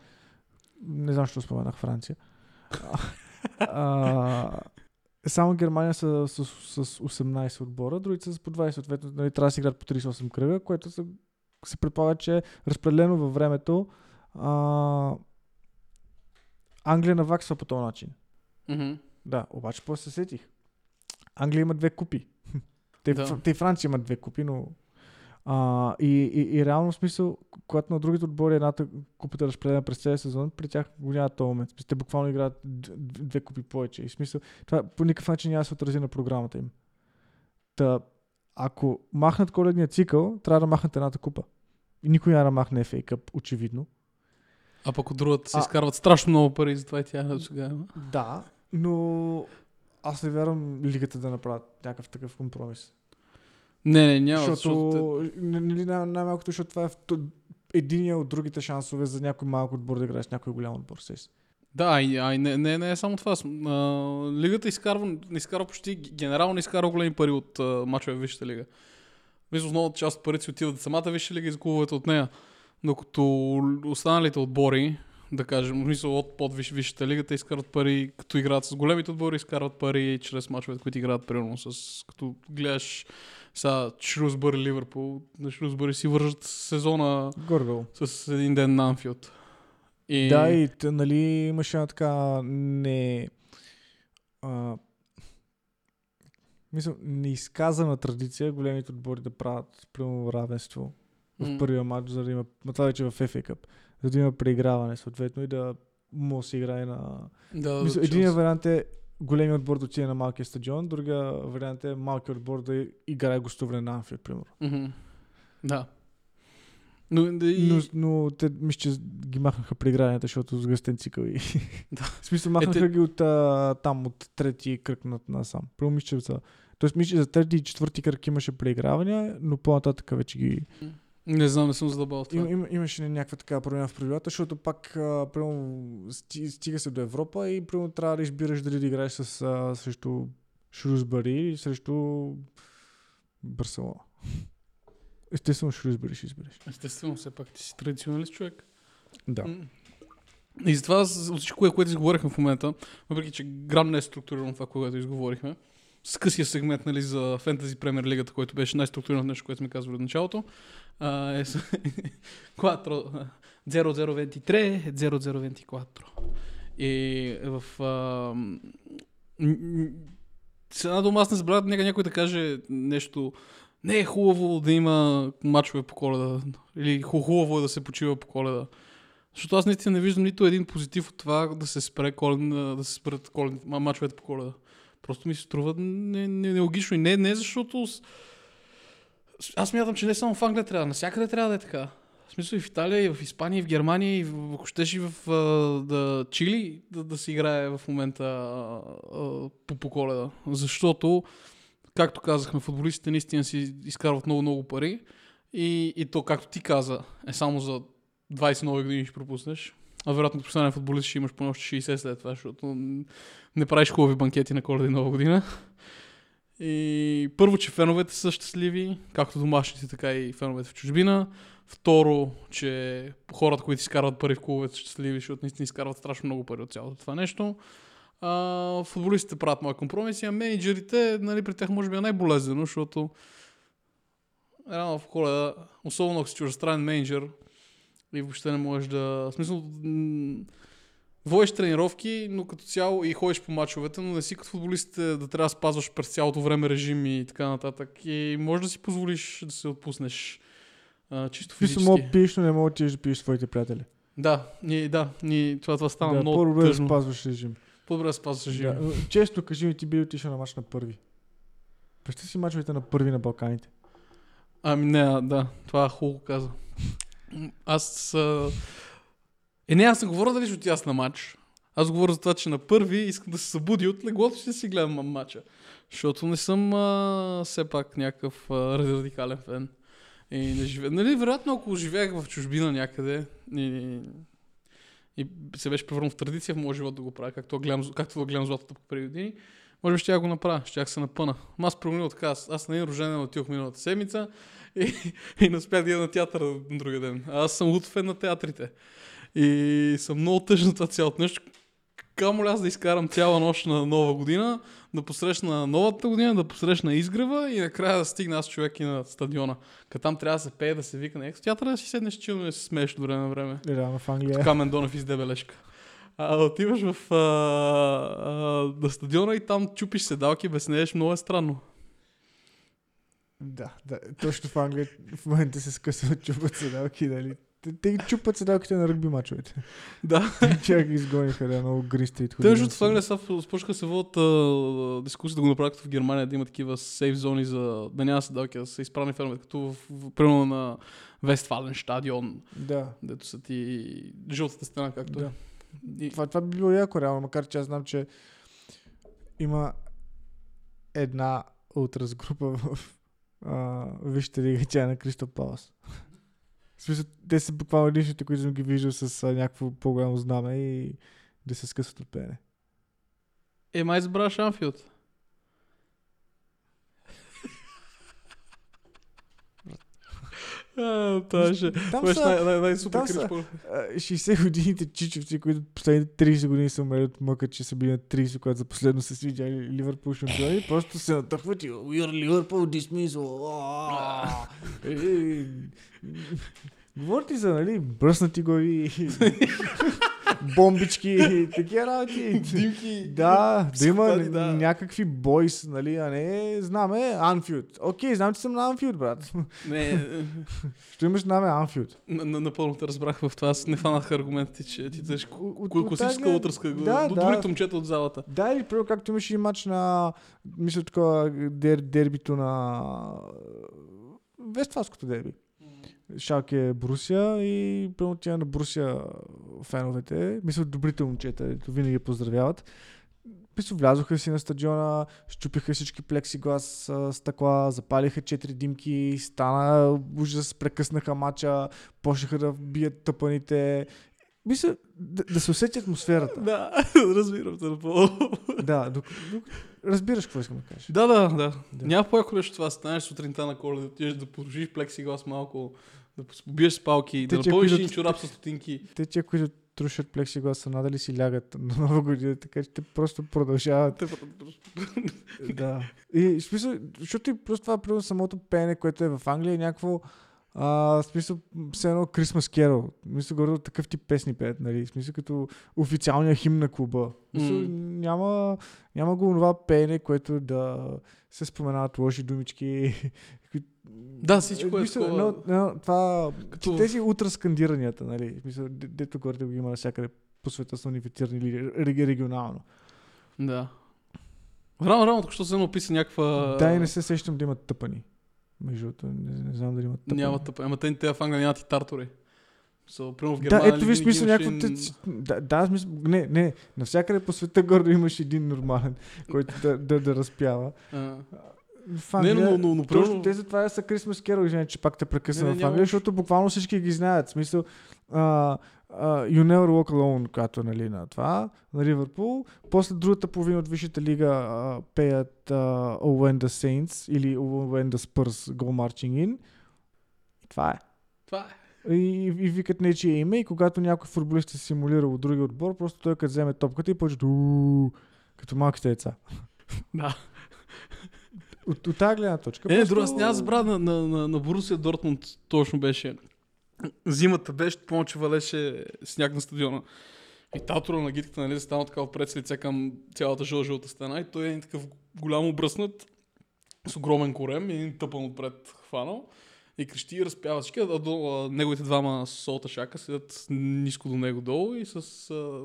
Speaker 1: Не знам, защо споменах Франция. а, само Германия са с, с, 18 отбора, другите са с по 20, съответно нали, трябва да се играят по 38 кръга, което се, се предполага, че е разпределено във времето. А, Англия наваксва по този начин.
Speaker 2: Мгм.
Speaker 1: Да, обаче после се сетих. Англия има две купи. [LAUGHS] Те,
Speaker 2: Да.
Speaker 1: те Франция имат две купи, но... А, и, и, и реално смисъл, когато на другите отбори едната купата е разпределена през целия сезон, при тях го няма този момент. Смисъл, Те буквално играят две купи повече. И смисъл, това по никакъв начин няма да се отрази на програмата им. Та, ако махнат коледния цикъл, трябва да махнат едната купа. И никой няма да махне FA Cup, очевидно.
Speaker 2: А пък от другата се изкарват страшно много пари, затова и тя сега.
Speaker 1: Да, но аз не вярвам лигата да направят някакъв такъв компромис.
Speaker 2: Не, не, няма.
Speaker 1: защото,
Speaker 2: защото
Speaker 1: нали, най- най-малкото, защото това е единия от другите шансове за някой малък отбор да играе с някой голям отбор. Сес.
Speaker 2: Да, и, а, и не, не, не е само това. А, лигата изкарва, изкарва почти, генерално не изкарва големи пари от а, мачове в Висшата лига. Мисля, основната част от парите си отиват самата Висша лига и за клубовете от нея. Докато останалите отбори, да кажем, в смисъл от под Висшата лига, те изкарват пари, като играят с големите отбори, изкарват пари чрез мачовете, които играят примерно с... Като гледаш сега Шрусбър Ливърпул, на Шрусбър си вържат сезона
Speaker 1: Горгол.
Speaker 2: с един ден на Анфилд. И...
Speaker 1: Да, и нали имаше една така не... А, мисля, неизказана традиция големите отбори да правят прямо равенство в първия матч, за да има, ма това вече в FA Cup, за да има преиграване съответно и да може да се играе на...
Speaker 2: Да,
Speaker 1: Мисля,
Speaker 2: Челси.
Speaker 1: вариант е големият отбор да отиде на малкия стадион, другия вариант е малкият отбор да играе гостуване на Анфилд, примерно.
Speaker 2: Мгм. Да. Но, да, и...
Speaker 1: Но, но те мисля, че ги махнаха при игрането, защото с гъстен цикъл и... [LAUGHS]
Speaker 2: Да.
Speaker 1: В смисъл, махнаха
Speaker 2: те-
Speaker 1: ги от а, там, от трети кръг на, насам. Първо мисля, че за... Тоест, мисля, че за трети и четвърти кръг имаше преигравания, но по-нататък вече ги...
Speaker 2: Не знам, не съм задълбал това.
Speaker 1: Им, им, имаше някаква така промяна в правилата, защото пак а, прямо, сти, стига се до Европа и прямо трябва да избираш дали да играеш с, а, срещу Шрусбари или срещу Барселона. Естествено, Шрусбари ще избереш.
Speaker 2: Естествено, все пак ти си традиционалист човек.
Speaker 1: Да.
Speaker 2: М. И затова от всичко, кое- което изговорихме в момента, въпреки че грам не е структурирано това, което изговорихме, с късия сегмент нали, за Фентази Премьер Лигата, който беше най-структурираното нещо, което сме казвали от началото, е с 4, 0023, 0024. И в... М, с една дума аз не забравя нека някой да каже нещо не е хубаво да има мачове по коледа. Или ху- хубаво е да се почива по коледа. Защото аз наистина не виждам нито един позитив от това да се спре коледна, да се спрат мачовете по коледа. Просто ми се струва не, не, нелогично. И не, не защото... Аз мятам, че не само в Англия трябва, навсякъде трябва да е така. В смисъл и в Италия, и в Испания, и в Германия, и в, ако щеш и в да, Чили да, да се играе в момента а, а, по, по коледа. Защото както казахме, футболистите наистина си изкарват много-много пари и, и то, както ти каза, е само за 20 нови години ще пропуснеш. А вероятно стане футболист ще имаш поне още 60 след това, защото не правиш хубави банкети на коледа и нова година. И първо, че феновете са щастливи, както домашните, така и феновете в чужбина. Второ, че хората, които изкарват пари в клубовете са щастливи, защото наистина изкарват страшно много пари от цялото това нещо. А, футболистите правят мои компромиси, а менеджерите, нали, при тях може би е най-болезнено, защото реално в коледа, особено ако си чуждестранен менеджер и въобще не можеш да... В смисъл, водиш тренировки, но като цяло и ходиш по мачовете, но не си като футболистите да трябва да спазваш през цялото време режим и така нататък. И може да си позволиш да се отпуснеш а, чисто
Speaker 1: Ти
Speaker 2: физически.
Speaker 1: мога да пиеш, но не мога да да пиеш с твоите приятели.
Speaker 2: Да, ни, да, ни, това, това стана
Speaker 1: да,
Speaker 2: много
Speaker 1: по-добре да
Speaker 2: тъжно.
Speaker 1: спазваш режим.
Speaker 2: По-добре да спазваш режим.
Speaker 1: Да. Често кажи ми, ти би отишъл на мач на първи. Представи си мачовете на първи на Балканите.
Speaker 2: Ами не, да, това хубаво каза. Аз... А... Е, не, аз не говоря дали ще отида на матч. Аз говоря за това, че на първи искам да се събуди от леглото, ще си гледам ма- матча. Защото не съм а, все пак някакъв а, радикален фен. И не живе... Нали, вероятно, ако живеех в чужбина някъде и, и се беше превърнал в традиция в моят живот да го правя, както, гледам, както да гледам златото по преди години, може би ще я го направя, ще се напъна. Ама аз променил така, аз, аз на един рожден отидох миналата седмица [LAUGHS] и, и не успях да ида на театъра на другия ден. А Аз съм лут фен на театрите. И съм много тъжно това цялото нещо. Камо ли аз да изкарам цяла нощ на нова година, да посрещна новата година, да посрещна изгрева и накрая да стигна аз човек и на стадиона. Като там трябва да се пее, да се вика на екс театъра, да си седнеш чилно и да се смееш до време на време.
Speaker 1: Реално в Англия.
Speaker 2: Камен Донов из дебелешка. А отиваш в а, а, на стадиона и там чупиш седалки, безнееш, много е странно.
Speaker 1: Да, да, точно в Англия в момента се скъсват, чупат седалки, нали? Те, те чупат седалките на ръгби мачовете.
Speaker 2: Да.
Speaker 1: Чак ги изгониха, да, много гристи.
Speaker 2: Те между това Англия започнаха да се водят дискусии да го направят в Германия, да има такива сейф зони за да няма седалки, да са изправни фенове, като в, в, примерно на Вестфален стадион,
Speaker 1: Да,
Speaker 2: дето са ти жълтата стена, както
Speaker 1: да.
Speaker 2: е. И,
Speaker 1: Това, това би било яко, реално, макар че аз знам, че има една утрас група в а, Вижте лига, тя е на Кристо Палас. Смисъл, те са буквално единствените, които съм ги виждал с а, някакво по-голямо знаме и да се скъсат от пеене.
Speaker 2: Е, май избраш А, това ще...
Speaker 1: Там
Speaker 2: Това
Speaker 1: са-
Speaker 2: най- най- най-супер
Speaker 1: там са-
Speaker 2: кринж по-
Speaker 1: а, 60 годините чичовци, които последните 30 години са умели от мъка, че са били на 30, когато за последно са си видяли Ливърпул шампиони, просто се натъхват и We are Liverpool dismissal. [LAUGHS] Говорите за, нали, бръснати глави, [LAUGHS] бомбички, такива работи.
Speaker 2: Димки.
Speaker 1: Да, да има
Speaker 2: да.
Speaker 1: някакви бойс, нали, а не знаме Анфилд. Окей, знам, че съм на Анфилд, брат.
Speaker 2: Не,
Speaker 1: Ще имаш наме Анфилд.
Speaker 2: на- на- напълно те разбрах в това. Аз не фанах аргументите, че ти тъж класическа.
Speaker 1: Да, да.
Speaker 2: Дори момчета от залата.
Speaker 1: Да, или примерно както имаше и матч на, мисля такова, дер, дербито на Вестфалското дерби. Шалке Брусия и примерно тя на Брусия феновете, мисля добрите момчета, ето винаги поздравяват. Мисля, влязоха си на стадиона, щупиха всички плексиглас стъкла, запалиха четири димки, стана ужас, прекъснаха мача, почнаха да бият тъпаните. Мисля, да, да се усети атмосферата.
Speaker 2: Да, [LAUGHS] разбирам те напълно.
Speaker 1: Да, док, док, разбираш какво искам да кажа.
Speaker 2: Да, да, да.
Speaker 1: Да.
Speaker 2: Няма по-яко нещо това. Станеш сутринта на коледа, отидеш да положиш плексиглас малко, да побиеш с палки,
Speaker 1: Те,
Speaker 2: да напълниш един чорап с стотинки.
Speaker 1: Те, че които трушат плексигласа, надали си лягат [LAUGHS] на нова година, така че те просто продължават.
Speaker 2: Те-
Speaker 1: да. И в смисъл, защото и просто това, примерно самото пеене, което е в Англия, е някакво а, смисъл, все едно Christmas Carol. Мисля, горе такъв тип песни пеят, нали? Смисъл, като официалния химн на клуба. Мисъл,
Speaker 2: М.
Speaker 1: няма, няма го това пеене, което да се споменават лоши думички. [LAUGHS]
Speaker 2: Да, всичко е
Speaker 1: Мисля,
Speaker 2: такова.
Speaker 1: но, но, това,
Speaker 2: Като-
Speaker 1: тези утраскандиранията, нали? Де- дето горе го има навсякъде по света са унифицирани или реги- регионално.
Speaker 2: Да. Рано, рано, току-що се описа някаква...
Speaker 1: Да, и не се сещам да имат тъпани. Между другото, не, не знам дали имат тъпани.
Speaker 2: Няма тъпа. Ама те, те в Англия нямат и тартори. So, примерно в
Speaker 1: Да,
Speaker 2: Германия.
Speaker 1: ето
Speaker 2: нали,
Speaker 1: виж смисъл някакво... Да, да, смисъл, не, не, навсякъде по света гордо имаш един нормален, който да, да, да разпява.
Speaker 2: А.
Speaker 1: В
Speaker 2: Не,
Speaker 1: Англия,
Speaker 2: но, но, но,
Speaker 1: Точно те затова са Christmas Carol, че пак те прекъсна
Speaker 2: Не, не,
Speaker 1: в Англия, защото буквално всички ги знаят. Смисъл, uh, uh, You Never Walk Alone, като е нали, на това, на Ливърпул. После другата половина от Висшата лига uh, пеят uh, Oh When the Saints или Oh When the Spurs Go Marching In. И това е.
Speaker 2: Това е.
Speaker 1: И, и викат нечие име и когато някой футболист се симулира от другия отбор, просто той като вземе топката и почва като малките деца.
Speaker 2: Да.
Speaker 1: От, от тази гледна точка.
Speaker 2: Е,
Speaker 1: просто-
Speaker 2: друга, аз няма забравя на, на, на, на Борусия Дортмунд точно беше. Зимата беше, помня, че валеше сняг на стадиона. И татора на гидката, нали, стана така отпред с лице към цялата жължълта стена и той е такъв голям обръснат с огромен корем и един тъпан отпред хванал и крещи и разпява всички, а, до, а, неговите двама солта шака седят ниско до него долу и с, а,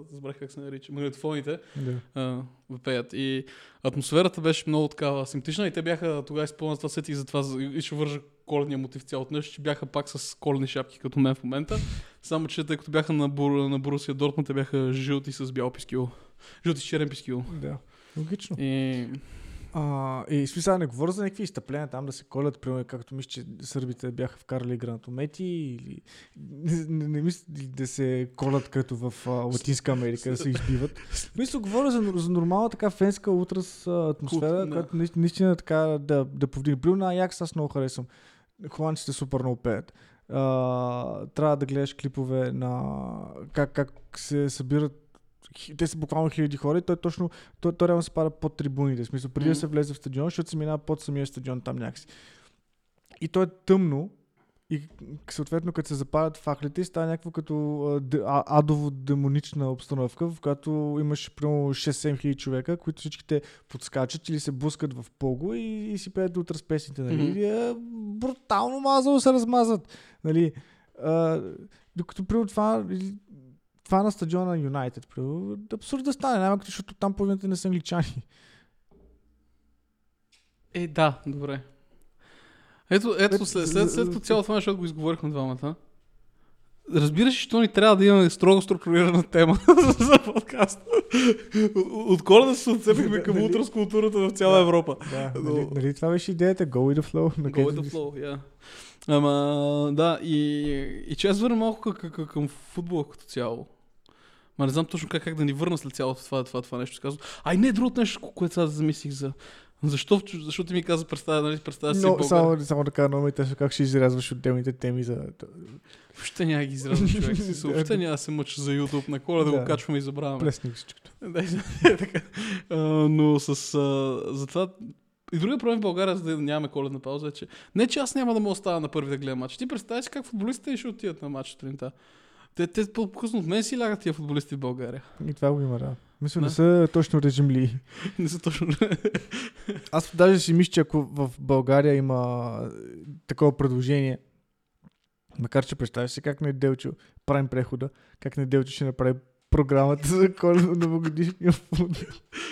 Speaker 2: забрах как се нарича, магнитофоните
Speaker 1: Да.
Speaker 2: а, пеят. И атмосферата беше много такава симптична и те бяха, тогава изпълнят това сетих за това за- и ще вържа коледния мотив цялото нещо, че бяха пак с коледни шапки като мен в момента. Само, че тъй като бяха на, Бур, на Борусия Дортмунд, те бяха жълти с бял пискил. Жълти с черен пискил.
Speaker 1: да. Логично.
Speaker 2: И...
Speaker 1: А, и смисъл не говоря за някакви изтъпления там да се колят, примерно както мисля, че сърбите бяха вкарали гранатомети или не, не, мисля да се колят като в а, Латинска Америка да се избиват. Мисля, говоря за, за нормална така фенска утрас атмосфера,
Speaker 2: Култ, да.
Speaker 1: която наистина, наистина така да, да повдигне. Примерно на Аякс аз много харесвам. Холандците супер много пеят. А, трябва да гледаш клипове на как, как се събират те са буквално хиляди хора и той точно той, той реално се пада под трибуните. В смисъл, преди да
Speaker 2: Мгм.
Speaker 1: се влезе в стадион, защото се минава под самия стадион там някакси. И то е тъмно и съответно като се запалят факлите става някакво като адово-демонична обстановка, в която имаш примерно 6-7 хиляди човека, които всичките подскачат или се бускат в пого и, и си пеят до утре с песните. Нали?
Speaker 2: Мгм.
Speaker 1: И брутално мазало се размазват. Нали? А, докато при това това на стадиона Юнайтед. Абсурд да стане, най-малко, защото там половината не са англичани.
Speaker 2: Е, да, добре. Ето, ето
Speaker 1: Ето,
Speaker 2: след, след, след цялото това, защото го изговорихме двамата. Разбираш, ли, що ни трябва да имаме строго структурирана тема [LAUGHS] за подкаст. От- коледа се отцепихме към
Speaker 1: Нали?
Speaker 2: утрас културата в цяла. Европа.
Speaker 1: Да, нали, нали, това беше идеята? Go with the flow. На
Speaker 2: Go with the flow, yeah. Ама, да, и, и че аз върна малко към, футбола като цяло. Ма не знам точно как, как да ни върна след цялото това, това, това нещо. Казвам. Ай, не, другото нещо, което сега замислих за... [LAUGHS] Защо? Защо ти ми каза, представя, нали, представя си
Speaker 1: Но,
Speaker 2: България.
Speaker 1: само, само да кажа, много интересно как ще изрязваш отделните теми за...
Speaker 2: Въобще няма ги изразя човек си. Въобще [LAUGHS] няма да се мъча за YouTube на кола да,
Speaker 1: Да.
Speaker 2: го качваме и забравяме.
Speaker 1: Плесни всичкото. [LAUGHS]
Speaker 2: Но с... А, затова... И другия проблем в България, за да нямаме коледна пауза, е, че не, че аз няма да му остана на първи да гледам матч. Ти представяш как футболистите ще отидат на матч сутринта. Те, те по-късно от мен си лягат тия футболисти в България.
Speaker 1: И това го има, да. Мисля, не
Speaker 2: Да.
Speaker 1: са точно режимли. [LAUGHS]
Speaker 2: Не са точно. [LAUGHS]
Speaker 1: Аз даже си мисля, че ако в България има такова предложение, макар че представяш си как Неделчо правим прехода, как Неделчо ще направи програмата за коледно новогодишния футбол.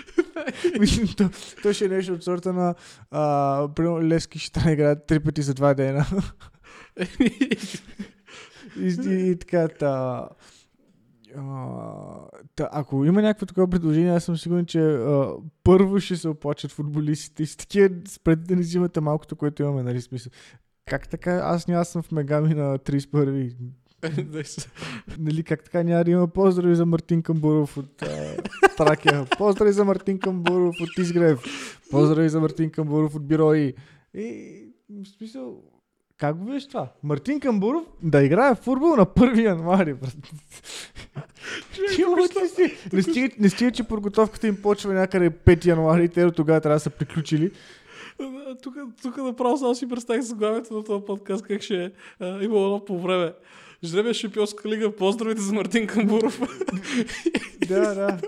Speaker 1: [LAUGHS] Мисля, то, то ще е нещо от сорта на а, примерно Лески ще трябва да играят три пъти за два дена. и, и, и така, та, та, ако има някакво такова предложение, аз съм сигурен, че а, първо ще се оплачат футболистите и с такива спред да не взимате малкото, което имаме, нали смисъл. Как така? Аз няма съм в Мегами на 31-и. [LAUGHS]
Speaker 2: Да, се-
Speaker 1: Нали, как така няма да има поздрави за Мартин Камбуров от а, Тракия. Поздрави за Мартин Камбуров от Изгрев. Поздрави за Мартин Камбуров от Бирои. И в смисъл, как го виж това? Мартин Камбуров да играе в футбол на 1 януари. Ти? Не стига, че подготовката им почва някъде 5 януари и те до тогава трябва да са приключили.
Speaker 2: Тук, тук направо само си представих заглавието на този подкаст, как ще е. Има едно по време. Жребия Шампионска лига, поздравите за Мартин Камбуров.
Speaker 1: Да, да.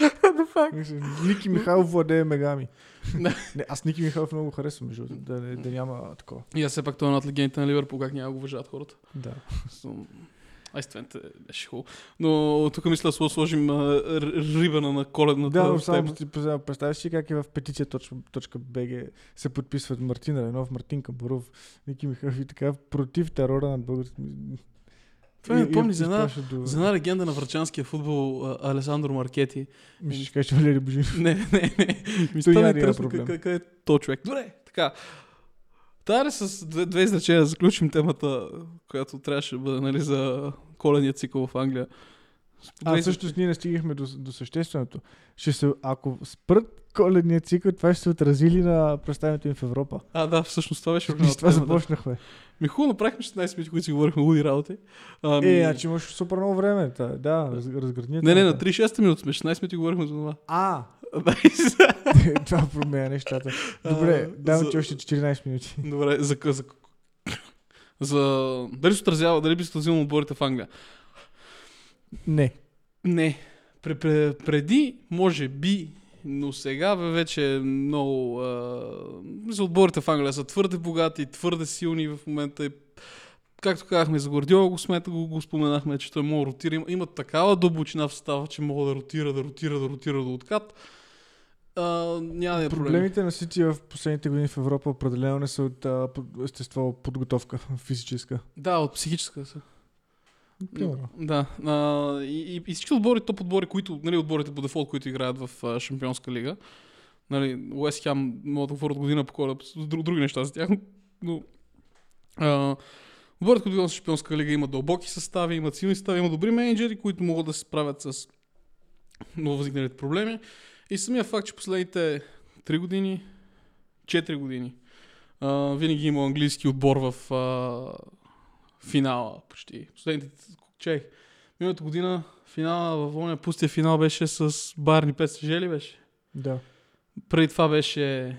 Speaker 1: [LAUGHS] Ники Михайлов владее Мегами. Не, аз Ники Михайлов много харесвам, между да, не- да няма такова.
Speaker 2: И аз все пак той е над легендите на Ливърпул, как няма го уважават хората.
Speaker 1: Да.
Speaker 2: Ай, Ственте беше хубаво. Но тук мисля да сложим а, рибана на коледната
Speaker 1: Да, но само представя- представяш си как е в петиция.bg се подписват Мартин Ренов, Мартин Камбуров, Ники Михайлов и така против терора над български.
Speaker 2: Това ми
Speaker 1: И- и
Speaker 2: напомни за една-
Speaker 1: до-
Speaker 2: За една легенда на връчанския футбол а, Алесандро Маркети.
Speaker 1: Мисля, че кажеш Валери Божинов.
Speaker 2: Не, не, не. Ми
Speaker 1: Той
Speaker 2: стана
Speaker 1: няма да има
Speaker 2: интересно къде, е то човек. Добре, така. Ли с две, две изречения заключим темата, която трябваше да бъде нали, за коледния цикъл в Англия.
Speaker 1: А всъщност ние не стигахме до, до същественото. Ще се, ако спрат коледния цикъл, това ще се отрази ли на представянето им в Европа?
Speaker 2: А, да, всъщност това беше
Speaker 1: с това
Speaker 2: тема, да.
Speaker 1: започнахме.
Speaker 2: Ми хубаво направихме 16 минути, които си говорихме луди работи. Ами...
Speaker 1: Е, значи имаш супер много време. Та, да, раз, разгърни.
Speaker 2: Не, не, на
Speaker 1: темата.
Speaker 2: 36 минути сме, 16 минути говорихме за това.
Speaker 1: А, [LAUGHS] това променя нещата. Добре,
Speaker 2: А,
Speaker 1: давам ти още 14 минути.
Speaker 2: Добре, за, за, за... Дали се отразява, дали би се отразило отборите в Англия?
Speaker 1: Не.
Speaker 2: Не. Пре, пре, преди, може би, но сега вече е много... А... Отборите в Англия са твърде богати, твърде силни в момента. И, както казахме за Гвардиола, го, смета, го, го споменахме, че той може да ротира. Има, има такава дълбочина в състава, че мога да ротира, да ротира, да ротира до откат. А, няма да е проблем.
Speaker 1: Проблемите на Сити в последните години в Европа определено не са от а, естество подготовка физическа.
Speaker 2: Да, от психическа са. Да. А, и, и, всички отбори, топ отбори, които, нали, отборите по дефолт, които играят в а, Шампионска лига, нали, Уест Хем могат да говорят година по кола, друг, други неща за тях, но а, отборите, които играят в Шампионска лига, имат дълбоки състави, имат силни състави, имат добри менеджери, които могат да се справят с нововъзникналите проблеми. И самия факт, че последните 3 години, 4 години, а, винаги има английски отбор в а, финала почти. Последните, чай, миналата година финала, в ония пустия финал беше с Барни ПСЖ ли беше?
Speaker 1: Да.
Speaker 2: Преди това беше...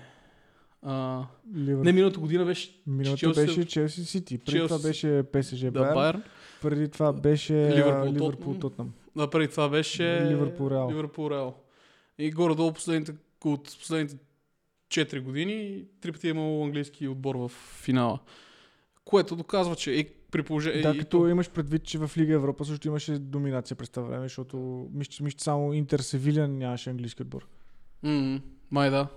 Speaker 2: А,
Speaker 1: Ливър.
Speaker 2: не, миналата година беше
Speaker 1: Миналото
Speaker 2: Челси-
Speaker 1: беше Челси Сити. Преди
Speaker 2: Челси-
Speaker 1: това беше ПСЖ
Speaker 2: да.
Speaker 1: Байерн. Преди това беше
Speaker 2: Ливърпул.
Speaker 1: Тотнам.
Speaker 2: А преди това беше...
Speaker 1: Ливърпул, Реал.
Speaker 2: Ливърпул Реал. И горе-долу последните, от последните 4 години три пъти е имало английски отбор в финала. Което доказва, че и при положение...
Speaker 1: Да,
Speaker 2: и
Speaker 1: като
Speaker 2: то-
Speaker 1: имаш предвид, че в Лига Европа също имаше доминация през това време, защото мисля, че- само Интер Севиля нямаше английски отбор.
Speaker 2: М, Май да.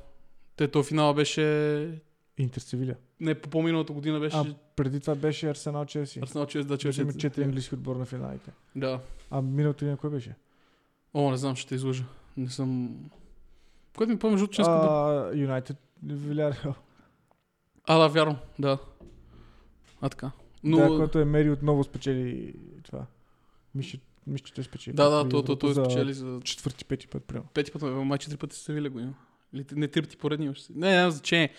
Speaker 2: Те, то финала беше...
Speaker 1: Интер Севиля.
Speaker 2: Не, по по-миналата година беше...
Speaker 1: А преди това беше Арсенал Челси.
Speaker 2: Арсенал Челси, да,
Speaker 1: Че
Speaker 2: Челси.
Speaker 1: има четири английски отбора на финалите.
Speaker 2: Да.
Speaker 1: А миналото година кой беше?
Speaker 2: О, не знам, ще те излъжа. Не съм... Което ми помня, че
Speaker 1: Юнайтед Виляреал.
Speaker 2: А, да, вярно, да. А, така. Но...
Speaker 1: Да, който е Мери отново спечели това. Мисля, мисля, че той спечели.
Speaker 2: Да, да,
Speaker 1: Лига
Speaker 2: то, то, той
Speaker 1: за
Speaker 2: спечели за
Speaker 1: Четвърти, пети път, примерно.
Speaker 2: пети път, май четири пъти се вили го има. Или не три пъти поредни още. Не, няма значение.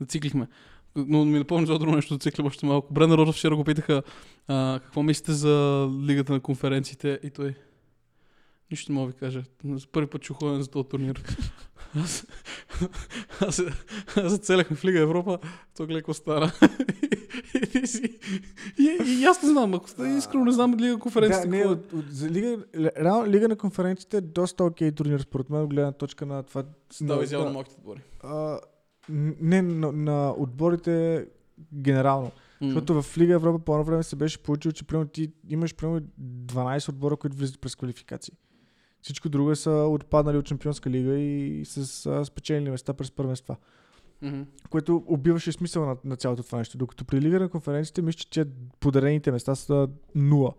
Speaker 2: Зациклихме. Но ми напомня за друго нещо, зациклим още малко. Бренда Роджерс вчера го питаха а, какво мислите за лигата на конференциите и той. Нищо не мога да ви кажа. За първи път чух за този турнир. Аз, аз, аз зацеляхме в Лига Европа, то гледай какво стана. и, и, и, и, аз не знам, ако сте искрено не знам Лига конференция.
Speaker 1: Да, не, от, от, за лига, реално, лига на конференциите е доста окей турнир, според мен, гледна точка на това. На-
Speaker 2: изява на малките отбори.
Speaker 1: а, не, на, на отборите генерално.
Speaker 2: М.
Speaker 1: Защото в Лига Европа по едно време се беше получило, че примерно, ти имаш примерно 12 отбора, които влизат през квалификации. Всичко друго са отпаднали от Чемпионска лига и с а, спечелени места през първенства.
Speaker 2: Мгм.
Speaker 1: Което убиваше смисъл на, на цялото това нещо. Докато при Лига на конференциите, мисля, че подарените места са нула.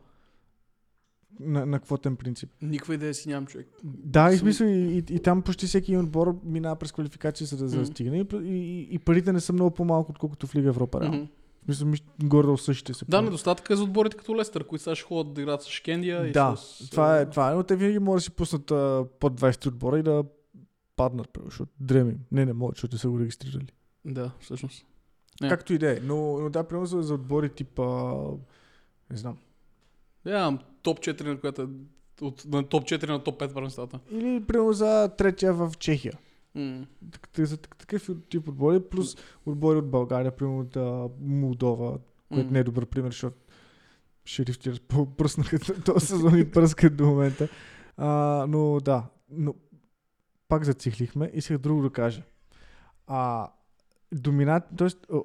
Speaker 1: На, на квотен принцип.
Speaker 2: Никаква идея си нямам, човек.
Speaker 1: Да, и смисъл, и, и, и там почти всеки отбор минава през квалификации, за да, за да
Speaker 2: Мгм.
Speaker 1: стигне. И, и, и, парите не са много по-малко, отколкото в Лига Европа. реално.
Speaker 2: Мгм.
Speaker 1: Мисля, горе същите са.
Speaker 2: Да,
Speaker 1: по-
Speaker 2: недостатък е за отборите като Лестър, които сега ще ходят да играят с Шкендия.
Speaker 1: Да,
Speaker 2: и с,
Speaker 1: това е, това е, но те винаги могат да си пуснат а, под 20 отбора и да паднат, защото дремим. Не, не могат, защото не са го регистрирали.
Speaker 2: Да, всъщност. Не.
Speaker 1: Както и да е, но, но да, примерно за, за отбори типа, не знам.
Speaker 2: Да, топ 4, на която е от на топ 4 на топ 5 първенствата.
Speaker 1: Или примерно за третия в Чехия. За так- такъв тип отбори, плюс отбори от България, примерно от а, Молдова, което не е добър пример, защото шериф ти пръснаха този сезон и пръскат до момента. А, но да, но пак зациклихме. Исках друго да кажа. А, доминат, т.е.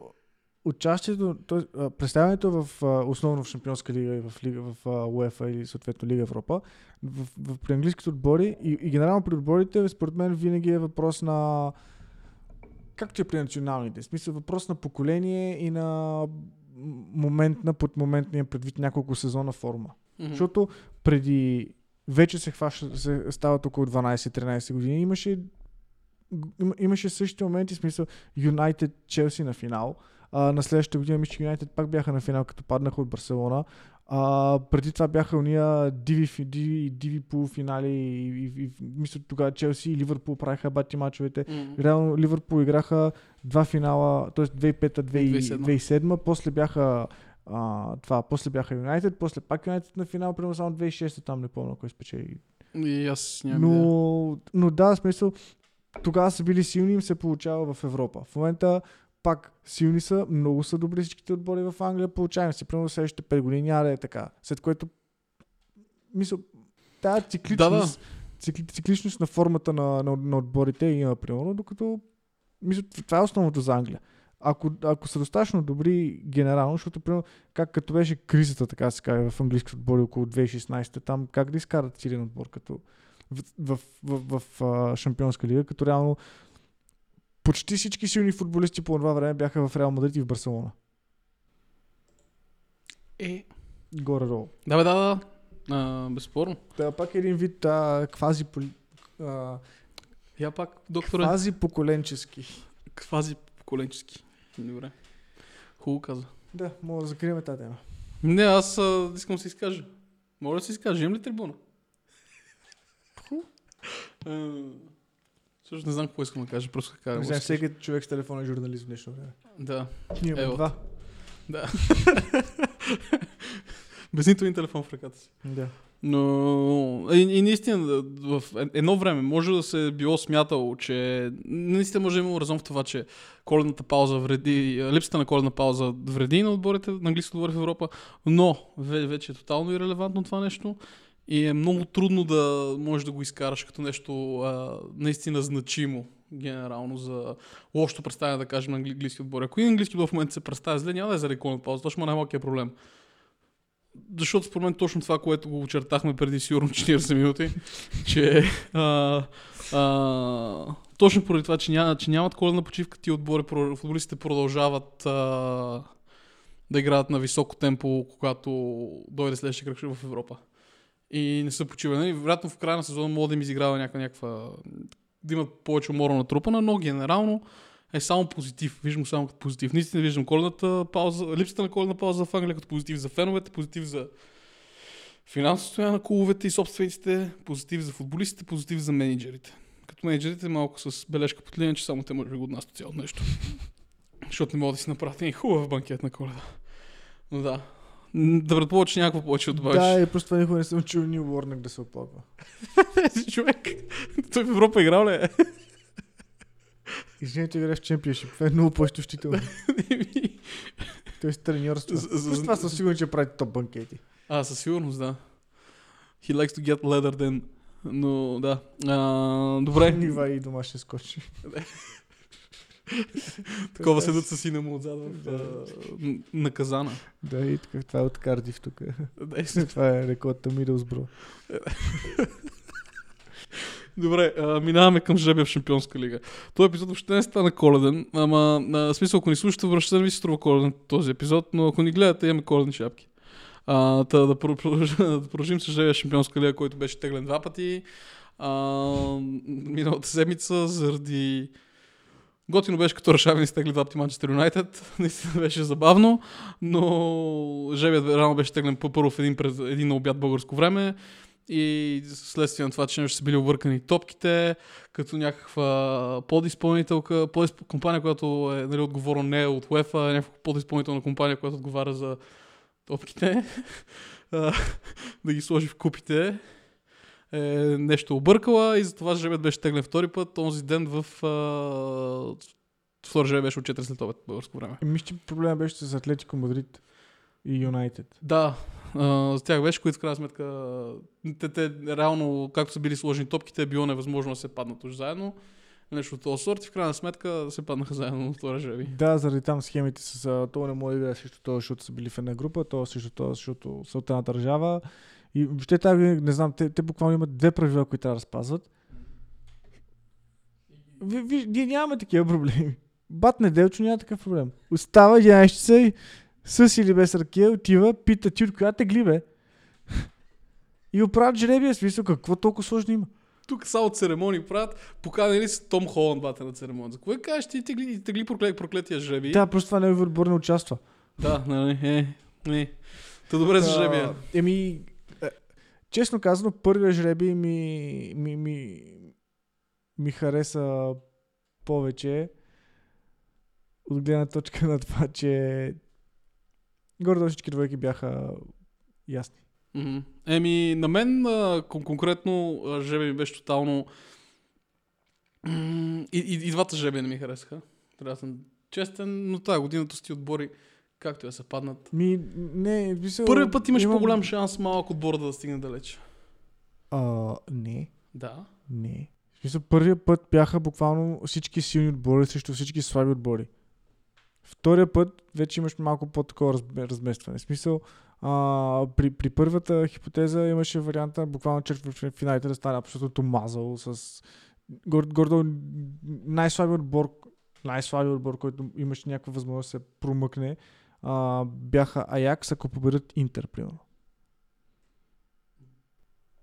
Speaker 1: участието, т.е. представянето в основно в Шампионска лига и в, лига, в УЕФА или съответно Лига Европа, в, в, при английските отбори и, и генерално при отборите, според мен винаги е въпрос на както и при националните, в смисъл въпрос на поколение и на моментна, под моментния предвид няколко сезона форма.
Speaker 2: Мгм.
Speaker 1: Защото преди вече се хваща, се стават около 12-13 години, имаше има- имаше същите моменти, смисъл Юнайтед Челси на финал. А, на следващата година мисля, че Юнайтед пак бяха на финал, като паднаха от Барселона. А, преди това бяха уния диви, диви, диви полуфинали и, и, и, мисля тогава Челси и Ливърпул правиха бати мачовете.
Speaker 2: М.
Speaker 1: Реално Ливърпул играха два финала, т.е. 2005-2007,
Speaker 2: 2007.
Speaker 1: после бяха а, това, после бяха Юнайтед, после пак Юнайтед на финал, примерно само 2006 там не помня кой спечели.
Speaker 2: И аз нямам.
Speaker 1: Но, но да, смисъл, тогава са били силни им се получава в Европа. В момента пак силни са, много са добри всичките отбори в Англия, получаваме се. Примерно следващите 5 години няма да е така. След което, мисъл, тази цикличност, цикли, цикличност на формата на, на, на отборите има, примерно, докато мисля, това е основното за Англия. Ако, ако са достатъчно добри генерално, защото, примерно, как като беше кризата, така се каже, в английските отбори около 2016, там как да изкарат силен отбор като в, в, в, в, в Шампионска лига, като реално почти всички силни футболисти по това време бяха в Реал Мадрид и в Барселона.
Speaker 2: Е.
Speaker 1: Горе-долу.
Speaker 2: Да, бе, да, да. А, безспорно.
Speaker 1: Та пак един вид а, квази, а,
Speaker 2: Я пак, докторе,
Speaker 1: квази поколенчески.
Speaker 2: квази коленчески. Добре. Хубаво каза.
Speaker 1: Да, мога да закрием тази тема.
Speaker 2: Не, аз а, искам да се изкажа. Моля да се изкажа. Имам ли трибуна? А, Също не знам какво искам да кажа, просто да кажа.
Speaker 1: Не знам, всеки човек с телефон е журналист в днешно време.
Speaker 2: Да,
Speaker 1: Ние имаме два.
Speaker 2: да. [LAUGHS] Без нито един телефон в ръката си.
Speaker 1: Да.
Speaker 2: Но и, и наистина в едно време може да се е било смятало, че наистина може да има разум в това, че коледната пауза вреди, липсата на коледна пауза вреди на отборите, на английски отбори в Европа, но ве- вече е тотално ирелевантно това нещо и е много трудно да можеш да го изкараш като нещо а, наистина значимо генерално за лошото представяне, да кажем, на англи- английски отбори. Ако и английски отбор в момента се представя зле, няма да е заради коледната пауза, точно най-малкият проблем. Защото според мен точно това, което го очертахме преди сигурно 40 минути, [LAUGHS] че а, а, точно поради това, че, няма, че нямат коледна почивка, ти отбори, футболистите продължават а, да играят на високо темпо, когато дойде следващия кръг в Европа. И не са почивали. Нали, Вероятно в края на сезона могат да им изиграва някаква, някаква да имат повече умора натрупана, но генерално е само позитив. Виждам само като позитив. Наистина виждам коледната пауза, липсата на коледна пауза в Англия като позитив за феновете, позитив за Финансово състояние на клубовете и собствениците, позитив за футболистите, позитив за менеджерите. Като менеджерите малко с бележка под линия, че само те може да го отнасят цялото нещо. [LAUGHS] Защото не могат да си направят един хубав банкет на коледа. Но да. Да предположа, че някакво повече от добавиш.
Speaker 1: Да, и просто това никога не съм чул Нил Уорнък да се оплаква. [LAUGHS]
Speaker 2: човек. Той в Европа играл ли е?
Speaker 1: Извинете, играеш в чемпионшип. Това е много по-щущително. [LAUGHS] Той е треньорство.
Speaker 2: За-
Speaker 1: С това съм сигурен, че прави топ банкети.
Speaker 2: а, със сигурност, да. He likes to get leather then. Но да. А, добре.
Speaker 1: Нива и дома ще скочи. [LAUGHS]
Speaker 2: Такова седат с сина му отзад в а, н- наказана.
Speaker 1: Да, и така, това е от Кардив тук.
Speaker 2: Да,
Speaker 1: това е рекордта Мидълсбро.
Speaker 2: Добре, а, минаваме към жребия в Шампионска лига. Този епизод въобще не стана коледен, ама на смисъл, ако ни слушате, връща ви се струва коледен този епизод, но ако ни гледате, имаме коледни шапки. А, та, да, про- продължим, [LAUGHS] да продължим с жребия Шампионска лига, който беше теглен два пъти. А, миналата седмица, заради Готино беше като Рашавин изтегли два пъти Манчестър Юнайтед. Наистина беше забавно, но жебият рано беше теглен първо в един, през, един на обяд българско време и следствие на това, че са били объркани топките, като някаква подизпълнителка, подизп... компания, която е нали, отговорна не е от UEFA, а някаква подизпълнителна компания, която отговаря за топките, [LAUGHS] да ги сложи в купите. Е, нещо объркала и затова жребият беше теглен втори път. Онзи ден в а... втори жребий беше от 4 след обед българско време.
Speaker 1: И мисля, че проблема беше с Атлетико Мадрид и Юнайтед.
Speaker 2: Да, а, за тях беше, които в крайна сметка те, те реално, както са били сложени топките, е било невъзможно да се паднат уж заедно. Нещо от този сорт и в крайна сметка се паднаха заедно на втора жреби.
Speaker 1: Да, заради там схемите с а, то не може да играе срещу това, защото са били в една група, то срещу това, защото са от една държава. И въобще тази, не знам, те, те буквално имат две правила, които трябва да спазват. Ви, ви, ние нямаме такива проблеми. Бат Неделчо няма такъв проблем. Остава 11 часа и с или без ракия отива, пита ти от коя тегли бе. И оправят жребия, смисъл, какво толкова сложно има?
Speaker 2: Тук само церемонии правят, поканали с Том Холанд бата на церемония. За кое кажеш ти тегли, тегли проклет, проклетия жреби?
Speaker 1: Да, просто това негови отбор не участва.
Speaker 2: да нали, е, не. Та добре за жребия.
Speaker 1: Еми, е, честно казано, първия жреби ми, ми, ми, ми хареса повече от гледна точка на това, че горе всички двойки бяха ясни.
Speaker 2: Еми, на мен конкретно а, ми беше тотално... И, и, и двата жребия не ми харесаха. Трябва да съм честен, но тази година ти отбори, както да се паднат.
Speaker 1: Ми, не, мисъл,
Speaker 2: Първи път имаш
Speaker 1: имам-
Speaker 2: по-голям шанс малък отбор да стигне далеч.
Speaker 1: А, не,
Speaker 2: Да.
Speaker 1: не. В смисъл, първия път бяха буквално всички силни отбори срещу всички слаби отбори. Втория път вече имаш малко по-такова разме- разместване. В смисъл, а, при, при първата хипотеза имаше варианта буквално черт финалите да стане абсолютно мазал с гор, гордо най-слабият отбор, най-слабият отбор, който имаше някаква възможност да се промъкне, а, бяха Аякс, ако победят Интер, примерно.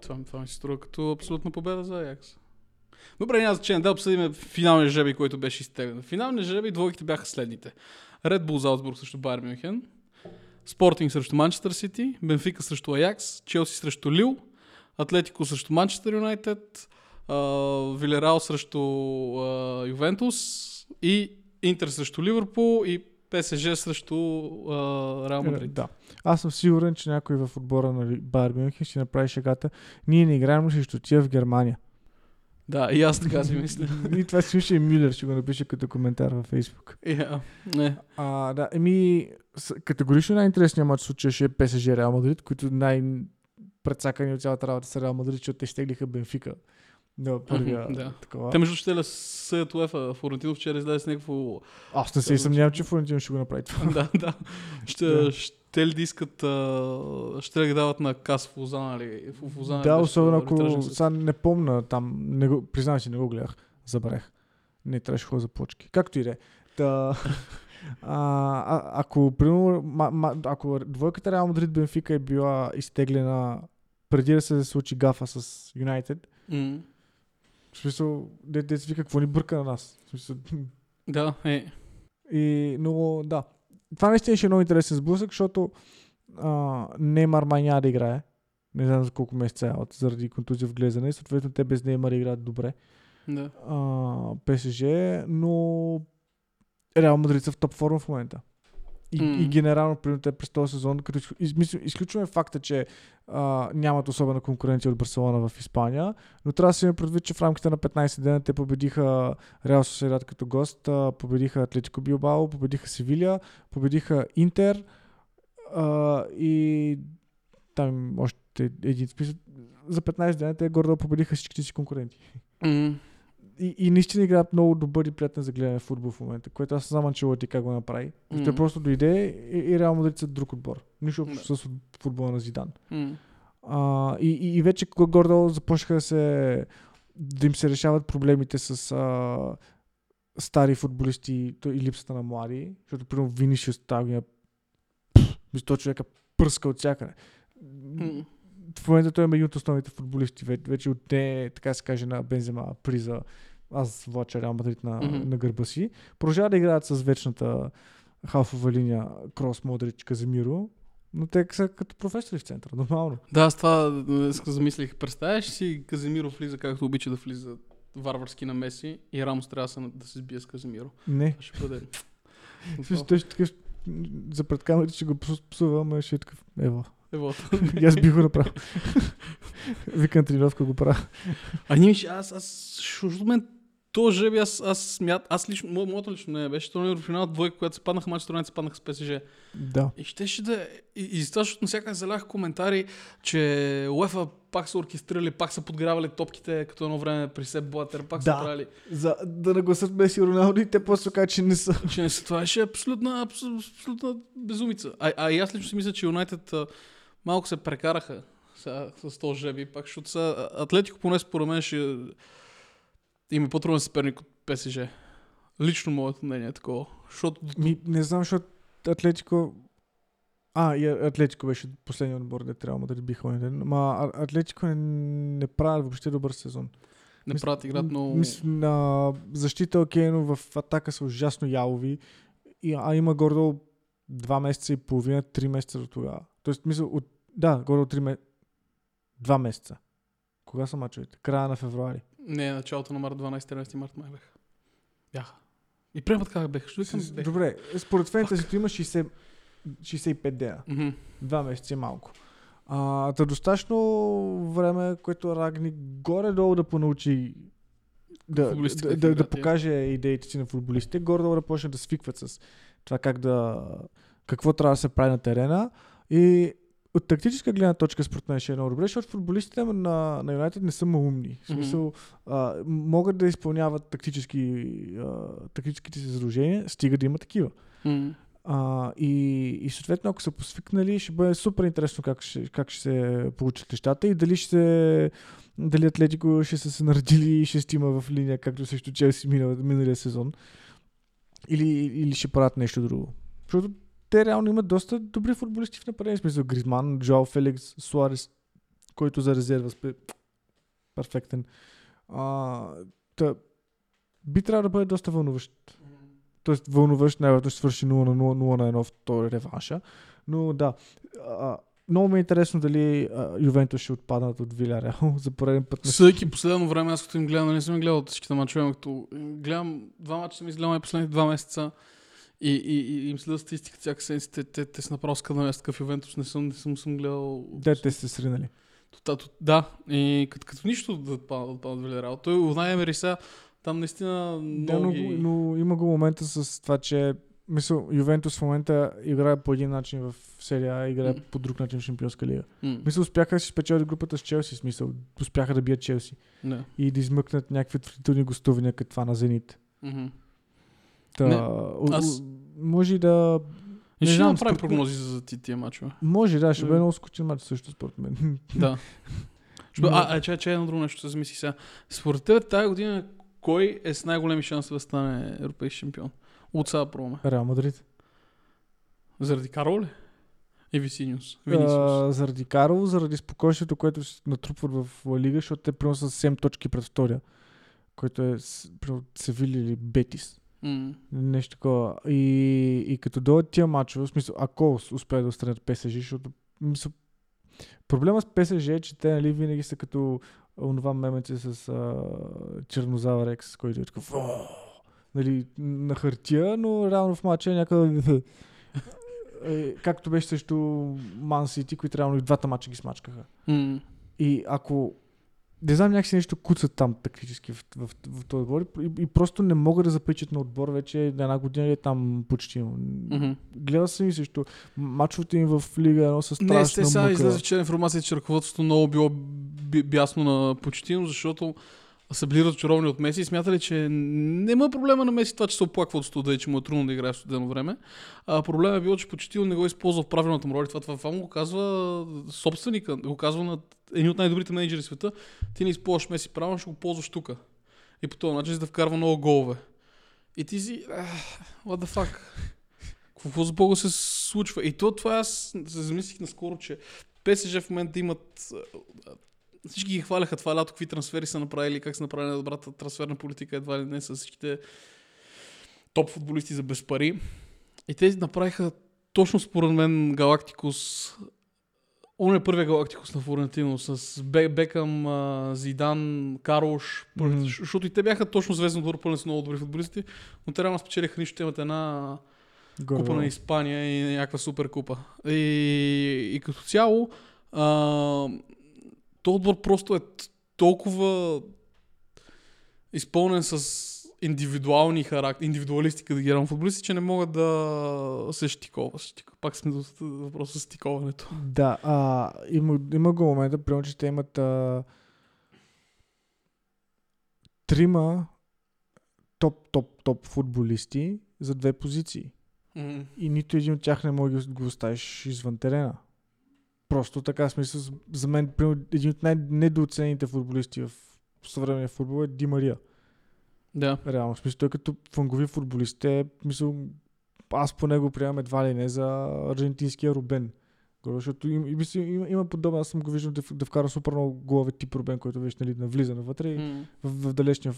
Speaker 2: Това, това ми се струва като абсолютна победа за Аякс. Добре, няма значение. Да обсъдим финалния жребий, който беше изтеглен. Финалния жребий двойките бяха следните. Red Bull Залцбург срещу Байер Мюнхен, Спортинг срещу Манчестър Сити, Бенфика срещу Аякс, Челси срещу Лил, Атлетико срещу Манчестър Юнайтед, Вилерал срещу Ювентус и Интер срещу Ливърпул и ПСЖ срещу Реал Мадрид.
Speaker 1: Е, Да. Аз съм сигурен, че някой в отбора на Байер Мюнхен ще направи шегата. Ние не играем срещу тия в Германия.
Speaker 2: Да, и аз така си мисля. [LAUGHS]
Speaker 1: И това си мисля и Мюллер ще го напише като коментар във Фейсбук.
Speaker 2: Yeah. Не.
Speaker 1: А, да, еми, категорично най-интересният матч ще е ПСЖ Реал Мадрид, които най-предсакани от цялата работа са Реал Мадрид, защото те стеглиха Бенфика. Да, първия
Speaker 2: да.
Speaker 1: такова.
Speaker 2: Те между ще да съят УЕФА. Флорентино вчера излезе с някакво...
Speaker 1: Аз не се съмнявам, че Флорентино ще го направи това. [LAUGHS]
Speaker 2: да, да. Ще,
Speaker 1: Да.
Speaker 2: ще ли да искат... А... Ще ли ги дават на кас в Лозана или в Лозана?
Speaker 1: Да, особено ако... Сега не помна там, не го, признавам си, не го гледах, забравях. Не трябваше ходя за плочки. Както и да е. Та, [LAUGHS] а, а, ако, примерно, ма, ма, ако двойката Реал Мадрид Бенфика е била изтеглена преди да се случи гафа с Юнайтед,
Speaker 2: М.
Speaker 1: в смисъл, де, де се вика, какво ни бърка на нас? В смисъл, [LAUGHS]
Speaker 2: Да, е.
Speaker 1: и, но да. Това наистина ще е много интересен сблъсък, защото а, Неймар май няма да играе. Не знам за колко месеца е out, заради контузия в глезане. Съответно, те без Неймар играят добре.
Speaker 2: Да.
Speaker 1: А, ПСЖ, но Реал Мадрид са в топ форма в момента. И,
Speaker 2: М.
Speaker 1: и генерално, примерно, те през този сезон, като изключваме факта, че а, нямат особена конкуренция от Барселона в Испания, но трябва да си има предвид, че в рамките на 15 дена те победиха Реал Сосиедад като гост, а, победиха Атлетико Билбао, победиха Севиля, победиха Интер а, и там още един списък. За 15 дена те гордо победиха всичките си конкуренти.
Speaker 2: М.
Speaker 1: И, и наистина играят много добър и приятен за гледане футбол в момента, което аз не знам Анчелоти как го направи. Mm. Той просто дойде и, и Реал Мадрид са друг отбор. Нищо общо с футбола на Зидан.
Speaker 2: М.
Speaker 1: А, и, и, и вече г- горе започнаха да се да им се решават проблемите с а, стари футболисти то, и липсата на млади, защото примерно Винишиус тази година мисля, човека пръска от всякъде.
Speaker 2: М.
Speaker 1: В момента той е един от основните футболисти. Ве- Вече от те, така се каже, на Бензема приза. Аз влача Реал Мадрид на,
Speaker 2: Мгм.
Speaker 1: на гърба си. Продължава да играят с вечната халфова линия Крос, Модрич, Каземиро. Но те са като професори в центъра, нормално.
Speaker 2: Да, аз това замислих. Представяш си Каземиро влиза както обича да влиза варварски на Меси и Рамос трябва да се, сбие с Каземиро.
Speaker 1: Не.
Speaker 2: Това ще бъде... [LAUGHS]
Speaker 1: Също той ще такъв за пред камерите ще го псу- псува, ама ще е такъв, ево.
Speaker 2: Ево. [LAUGHS]
Speaker 1: И аз бих го направил. [LAUGHS] Викам тренировка го правя.
Speaker 2: А ние аз, аз, защото мен то жеби, аз, аз смят, аз лично, мо, моето лично не беше, то в финал двойка, когато се паднаха матч, се паднаха с ПСЖ.
Speaker 1: Да.
Speaker 2: И щеше да, и, и за това, защото навсякъде залях коментари, че УЕФА пак са оркестрирали, пак са подгравали топките, като едно време при Сеп Блатер, пак са
Speaker 1: Да.
Speaker 2: правили.
Speaker 1: За да нагласат Меси и Роналдо и те после кажат, че не са.
Speaker 2: Че не са това, ще е абсолютна, абсолютна, безумица. А, а и аз лично си мисля, че Юнайтед малко се прекараха сега, с този жеби, пак, защото са, Атлетико поне според мен ще им е по-труден съперник от ПСЖ. Лично моето мнение е такова. Защото
Speaker 1: Ми, не знам, защото Атлетико... А, и Атлетико беше последният отбор, де трябва да биха онен ден. Ма Атлетико не, не правят въобще добър сезон.
Speaker 2: не
Speaker 1: Мис-
Speaker 2: правят играт много...
Speaker 1: Мис, на защита окей, но в атака са ужасно ялови. И, а има гордо два месеца и половина, три месеца до тогава. Тоест, мисля, от, да, гордо три месеца. Два месеца. Кога са мачовете? Края на февруари.
Speaker 2: Не, началото на март, 12-13 март май беха. Бяха. И приемат как беха. Що викам беха?
Speaker 1: Добре, според фентезито има 60, 65 дена.
Speaker 2: Мгм.
Speaker 1: Два месеца е малко. А, та достатъчно време, което Рагни горе-долу да понаучи да, да, да, да покаже идеите си на футболистите, горе-долу да почне да свикват с това как да какво трябва да се прави на терена и от тактическа гледна точка според мен ще е много добре, защото футболистите на, на Юнайтед не са малумни. В смисъл, а, могат да изпълняват тактически, а, тактическите си задължения, стига да има такива.
Speaker 2: М.
Speaker 1: А, и, и съответно, ако са посвикнали, ще бъде супер интересно как ще, как ще се получат нещата и дали ще се, дали Атлетико ще са се наредили и ще стима в линия, както срещу Челси минал, миналия сезон. Или, или ще правят нещо друго. Защото те реално имат доста добри футболисти в нападение. В смисъл Гризман, Джоал Феликс, Суарес, който за резерва спе... перфектен. А, та, би трябвало да бъде доста вълнуващ Тоест вълнуващ, най-вероятно ще свърши 0 на 0, 0 на 1 втори реванша. Но да, а, много ми е интересно дали а, Ювентус ще отпаднат от Виляреал [LAUGHS] за пореден път.
Speaker 2: Съдейки последно време, аз като им гледам, не съм гледал всичките мачове, като гледам два мача съм изгледал последните два месеца и, и, и им следа статистиката всяка седмица, те, те, те са направо скандален такъв Ювентус, не съм, не съм, съм гледал.
Speaker 1: Де те сте сринали.
Speaker 2: Та- та- Да, и като, като нищо да отпадат да отпадат Вилерал. Той Унай Емери сега, там наистина
Speaker 1: Да,
Speaker 2: много
Speaker 1: но,
Speaker 2: ги...
Speaker 1: но, има го момента с това, че мисъл, Ювентус в момента играе по един начин в серия А, играе
Speaker 2: М.
Speaker 1: по друг начин в Шампионска лига.
Speaker 2: М,
Speaker 1: Мисля, успяха да си спечелят групата с Челси, смисъл, успяха да бият Челси
Speaker 2: Не.
Speaker 1: и да измъкнат някакви отвратителни гостувания, като това на Зенит.
Speaker 2: Мгм.
Speaker 1: Та,
Speaker 2: Не, аз-
Speaker 1: може и да
Speaker 2: И ще
Speaker 1: знам,
Speaker 2: направим прогнози за ти- тия мачове.
Speaker 1: Може, да, ще бъде много скучен матч също, според мен.
Speaker 2: Да. [LAUGHS] Бъде- А, а, че, че едно друго нещо се замисли сега. Според теб тази година кой е с най-големи шансове да стане европейски шампион? От сега пробваме.
Speaker 1: Реал Мадрид.
Speaker 2: Заради Карол ли? И Висиниус.
Speaker 1: А, заради Карл, заради спокойствието, което се натрупват в Ла Лига, защото те примерно са 7 точки пред втория, който е примерно Севили или Бетис.
Speaker 2: М.
Speaker 1: Нещо такова. И, и като дойдат тия мачове, в смисъл, ако успеят да отстранят ПСЖ, защото мисъл, Проблема с ПСЖ е, че те нали, винаги са като онова мемече с а, Чернозавър Екс, който е такъв «О!» нали, на хартия, но реално в матча е някакъв [LAUGHS] е, както беше също Ман Сити, които реално и двата мача ги смачкаха.
Speaker 2: М.
Speaker 1: И ако не знам, някакси нещо куцат там тактически в, в, в, този отбор и, и, просто не могат да запечат на отбор вече на една година или там почти.
Speaker 2: Мгм.
Speaker 1: Гледал съм и също мачовете им в Лига 1 са страшна
Speaker 2: Не, те сега излезе вчера информация, че ръководството много било би- бясно на почтино, защото са били разочаровани от Меси и смятали, че няма проблема на Меси това, че се оплаква от студа и че му е трудно да играе в студено време. А проблема е било, че почти не го използва в правилната му роля. Това, това, това му го казва собственика, го казва на едни от най-добрите менеджери в света. Ти не използваш Меси правилно, ще го ползваш тук. И по този начин за да вкарва много голове. И ти си, «Ах, what the fuck? Какво за Бога се случва? И то това аз се замислих наскоро, че ПСЖ в момента имат всички ги хваляха това лято, какви трансфери са направили, как са направили добрата трансферна политика, едва ли не с всичките топ футболисти за без пари. И те направиха точно според мен Галактикус Он е първият Галактикус на Флорентино с Бе- Бекъм, Зидан, Карлош,
Speaker 1: Мгм.
Speaker 2: защото и те бяха точно звездно отбор, пълни с много добри футболисти, но те реално спечелиха нищо, имат една
Speaker 1: Горе,
Speaker 2: купа на Испания и някаква супер купа. И, и като цяло, а, то отбор просто е толкова изпълнен с индивидуални характери, индивидуалисти, като ги футболисти, че не могат да се щикова. Щик- Пак сме до въпроса с стиковането.
Speaker 1: Да, а, има, има го момента, примерно, че те имат а, трима топ, топ, топ футболисти за две позиции. И нито един от тях не може да го оставиш извън терена. Просто така, смисъл, за мен, примерно, един от най-недооценените футболисти в съвременния футбол е Ди Мария.
Speaker 2: Да.
Speaker 1: Реално, смисъл, той като фангови футболист е, мисъл, аз по него приемам едва ли не за аржентинския Рубен. Защото им, и мисля, има, подобен, аз съм го виждал да, да вкара супер много голове тип Рубен, който вече нали, навлиза навътре и
Speaker 2: М.
Speaker 1: в, в далечния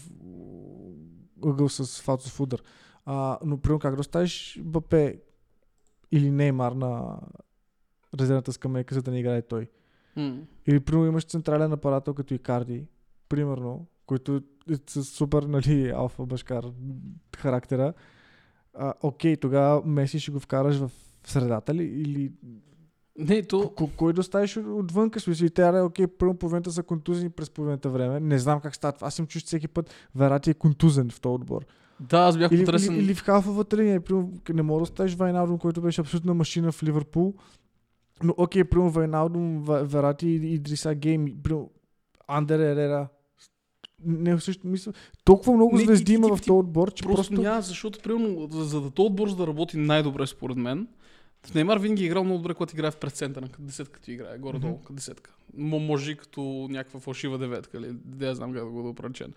Speaker 1: ъгъл с фалцов удар. А, но примерно как да оставиш Бапе или Неймар на резервната скамейка, за да не играе той.
Speaker 2: М.
Speaker 1: Или примерно имаш централен апарател като Икарди, примерно, който е с супер, нали, алфа башкар характера. А, окей, тогава Меси ще го вкараш в средата ли? Или
Speaker 2: Не, то...
Speaker 1: Ко- Кой да оставиш отвънка? Смисъл, и те, окей, първо половината са контузени през половината време. Не знам как става. Аз съм чу, че всеки път Верати е контузен в този отбор.
Speaker 2: Да, аз бях
Speaker 1: Или,
Speaker 2: потресен.
Speaker 1: или, или, в халфовата линия. Примерно, не мога да оставиш Вайналдум, който беше абсолютна машина в Ливърпул. Но окей, примерно Вайналдум, Ва- Верати и Идриса Гейм. Примерно Андер Ерера. Не, също мисля. Толкова много
Speaker 2: Не,
Speaker 1: звезди
Speaker 2: ти-
Speaker 1: има
Speaker 2: ти-
Speaker 1: в този отбор, че
Speaker 2: Просто,
Speaker 1: просто...
Speaker 2: няма, защото примерно, за, за да този отбор за да работи най-добре според мен, в Неймар винаги е играл много добре, когато играе в пресцентъра, като десетка ти играе, горе-долу, като десетка. Мо, може и като някаква фалшива деветка, или да я знам как да го да опречен.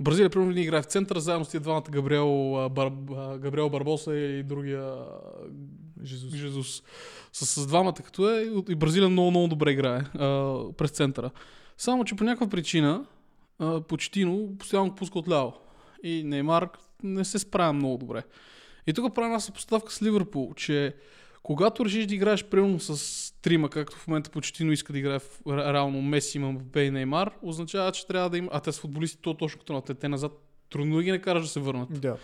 Speaker 2: Бразилия, примерно, винаги играе в центъра, заедно с тия двамата Габриел, Бар, Габриел Барбоса и другия а,
Speaker 1: Жизус.
Speaker 2: Жизус. С, с двамата като е, и Бразилия много, много добре играе а, през центъра. Само, че по някаква причина а, Почтино постоянно пуска отляво. И Неймар не се справя много добре. И тук правя една съпоставка с Ливърпул, че когато решиш да играеш примерно с трима, както в момента Почтино иска да играе в, ре- реално Меси, Мбапе и Неймар, означава, че трябва да има... А те с футболисти, то точно като те, те назад трудно да ги накараш да се върнат.
Speaker 1: Да.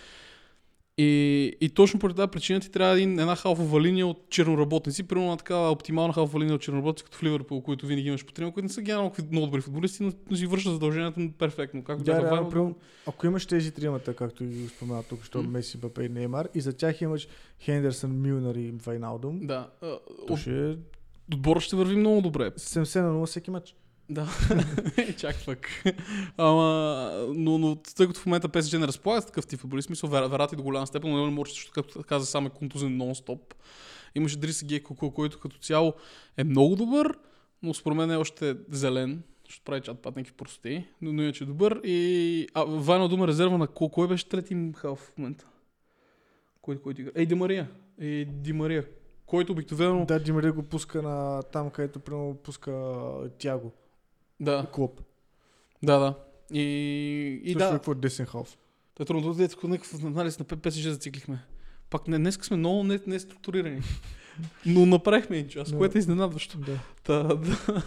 Speaker 2: И, и точно поради тази причина ти трябва един, една халфова линия от черноработници, примерно една такава оптимална халфова линия от черноработници, като в Ливърпул, които винаги имаш по трима, които не са генерално много добри футболисти, но, си вършат задълженията му перфектно. Както
Speaker 1: Да, реално, примерно, ако имаш тези тримата, както ги спомена тук, що
Speaker 2: М.
Speaker 1: Меси, Бапе и Неймар, и за тях имаш Хендерсън, Милнар и Вайналдум,
Speaker 2: Да. От,
Speaker 1: ще е
Speaker 2: отборът ще върви много добре.
Speaker 1: 70 на 0 всеки матч.
Speaker 2: Да, [LAUGHS] чак пък. Ама, но, но тъй като в момента PSG не разполага с такъв тип футболист, смисъл Вер- Верати до голяма степен, но не може, защото както каза, сам е контузен нон-стоп. Имаше Дриса Гейко, който като цяло е много добър, но според мен е още зелен, защото прави чат пат някакви простоти, но, но иначе е добър. И а, Вайна дума резерва на кой, кой беше трети им халф в момента? Кой, който игра? Ей, Ди Мария. Ей, Ди Мария. Който обикновено...
Speaker 1: Да, Димария го пуска на там, където примерно пуска Тяго.
Speaker 2: Да,
Speaker 1: Клоп.
Speaker 2: да, да. И, и да.
Speaker 1: Какво е десен.
Speaker 2: Той е трудно да някакъв някакъв анализ на ПСЖ зациклихме. Пак не, днес сме много не, не структурирани. Но направихме един час, което е изненадващо.
Speaker 1: Да.
Speaker 2: Та, да,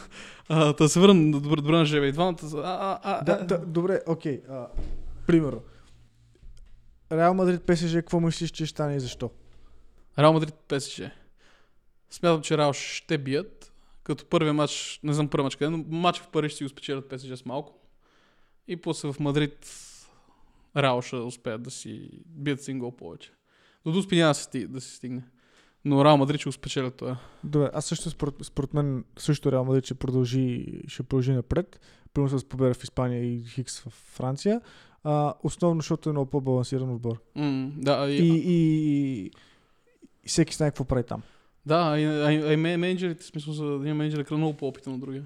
Speaker 2: а, та се върна до добре, добре на Жеве. И двамата са... А, а, а,
Speaker 1: Да, добре, окей. Примерно. Реал Мадрид ПСЖ, какво мислиш, че ще стане и защо?
Speaker 2: Реал Мадрид ПСЖ. Смятам, че Реал ще бият. Като първия матч, не знам първи матч къде, но матч в Париж си го спечелят ПСЖ с малко. И после в Мадрид Реал ще успеят да си бият с един гол повече. До Дуспи няма да се стигне. Но Реал Мадрид ще го спечелят това.
Speaker 1: Добре, аз също според, според мен също Реал Мадрид ще продължи, ще продължи напред. Примерно с победа в Испания и Хикс в Франция. А, основно, защото е много по-балансиран отбор.
Speaker 2: М, да,
Speaker 1: И,
Speaker 2: и,
Speaker 1: и, и, и всеки знае какво прави там.
Speaker 2: Да, а а, а менеджерите, смисъл за да има менеджер е много по-опитен от другия.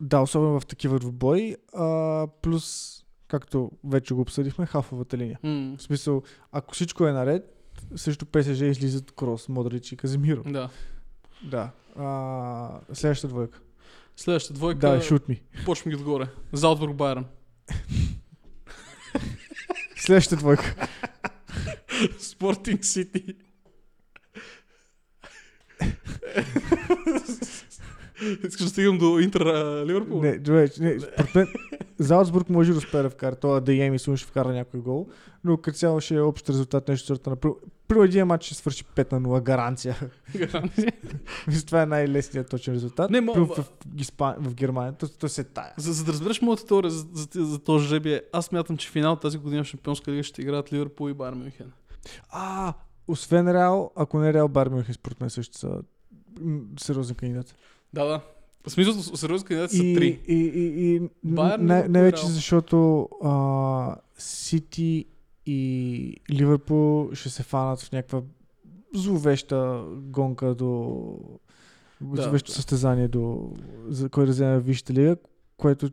Speaker 1: Да, особено в такива двубои. А, плюс, както вече го обсъдихме, хафовата линия.
Speaker 2: М,
Speaker 1: В смисъл, ако всичко е наред, също ПСЖ излизат Крос, Модрич и Казимиро.
Speaker 2: да.
Speaker 1: Да. А, следващата двойка.
Speaker 2: Следващата двойка,
Speaker 1: Да, шут ми.
Speaker 2: почвам ги отгоре. Залцбург Байерн. [LAUGHS]
Speaker 1: Следващата двойка. [LAUGHS]
Speaker 2: Спортинг Сити. [LAUGHS] Искаш да стигам до Интер Ливърпул?
Speaker 1: Не, добре, не, според мен Залцбург може да успее да вкара. Това да Еми Сун ще вкара някой гол, но като цяло ще е общ резултат нещо сорта на... При един матч ще свърши 5 на 0, гаранция.
Speaker 2: Гаранция. [LAUGHS]
Speaker 1: Това е най-лесният точен резултат.
Speaker 2: Не,
Speaker 1: Примерно в, в, в Германия, то, то се тая.
Speaker 2: за, за да разбереш моята теория за, за, за, за този жребие, аз мятам, че финал тази година в Шампионска лига ще играят Ливърпул и Байер Мюнхен.
Speaker 1: А, освен Реал, ако не Реал, Бар Мюнхен според мен също са сериозен кандидат.
Speaker 2: Да, да. В смисъл, с- сериозни кандидати са
Speaker 1: И,
Speaker 2: три.
Speaker 1: и, и, и
Speaker 2: Байерн, и
Speaker 1: най-вече
Speaker 2: Реал.
Speaker 1: защото а, Сити и Ливърпул ще се фанат в някаква зловеща гонка до
Speaker 2: Да,
Speaker 1: зловещо
Speaker 2: да.
Speaker 1: състезание до за кой да вземе Висшата лига, което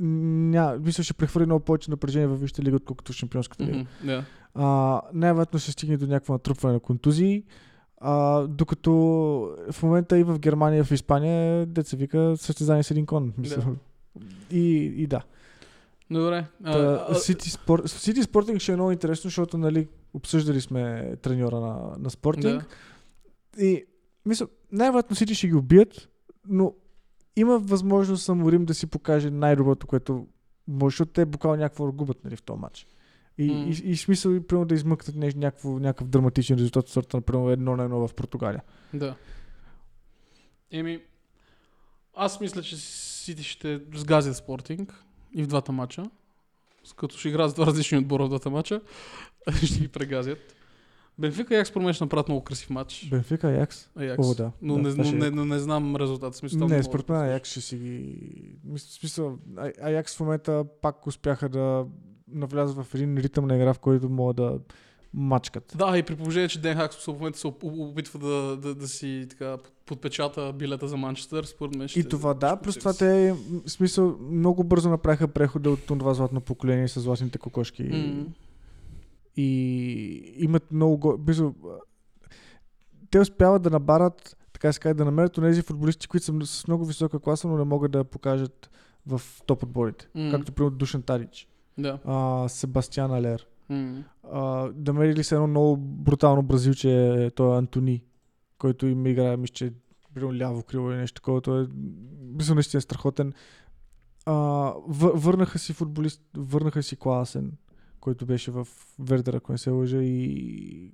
Speaker 1: ня, мисля, ще прехвърли много повече напрежение във Висшата лига, отколкото в Шампионската лига.
Speaker 2: Да.
Speaker 1: А, най-вероятно ще стигне до някакво натрупване на контузии. А, докато в момента и в Германия, в Испания, деца вика състезание с един кон. Мисля. И, и да.
Speaker 2: Добре.
Speaker 1: Та,
Speaker 2: а.
Speaker 1: Сити Спортинг ще е много интересно, защото нали, обсъждали сме треньора на, на Спортинг.
Speaker 2: да.
Speaker 1: И мисля, най-вероятно Сити ще ги убият, но има възможност Саморим да си покаже най-доброто, което може, защото те буквално някакво губят нали, в този матч. И,
Speaker 2: М.
Speaker 1: и, и смисъл и примерно да измъкнат нещо, някакво, някакъв драматичен резултат сорта, например, едно на едно в Португалия.
Speaker 2: Да. Еми, аз мисля, че Сити ще сгазят Спортинг и в двата матча. С Като ще играят с два различни отбора в двата матча, [LAUGHS] ще ги прегазят. Бенфика и Аякс според мен ще направят много красив матч.
Speaker 1: Бенфика, Аякс.
Speaker 2: Аякс.
Speaker 1: О, да.
Speaker 2: Но,
Speaker 1: Да,
Speaker 2: не, но,
Speaker 1: ще
Speaker 2: не, но не знам резултат. Смисъл,
Speaker 1: Не, според мен Аякс ще си ги... Смисъл, Аякс в момента пак успяха да навлязат в един ритъм на игра, в който могат да мачкат.
Speaker 2: Да, и при положение, че Ден Хакс в момента се оп- опитва да, да, да си така подпечата билета за Манчестър, според мен ще...
Speaker 1: И това да,
Speaker 2: ще
Speaker 1: плюс това те, в смисъл, много бързо направиха прехода от това златно поколение с златните кокошки.
Speaker 2: М.
Speaker 1: И имат много... Го... Близо, а, те успяват да набарат, така се каже, да намерят тези футболисти, които са с много висока класа, но не могат да покажат в топ отборите.
Speaker 2: М.
Speaker 1: Както примерно Душан Тарич,
Speaker 2: Да.
Speaker 1: а, Себастиан Алер.
Speaker 2: М.
Speaker 1: А, да мерили се едно много брутално бразилче, той е Антони, който им играе, мисля, че е ляво крило или нещо такова. Той е, мисля, наистина страхотен. А, вър, върнаха си футболист, върнаха си Класен, който беше в Вердер, ако не се лъжа. И,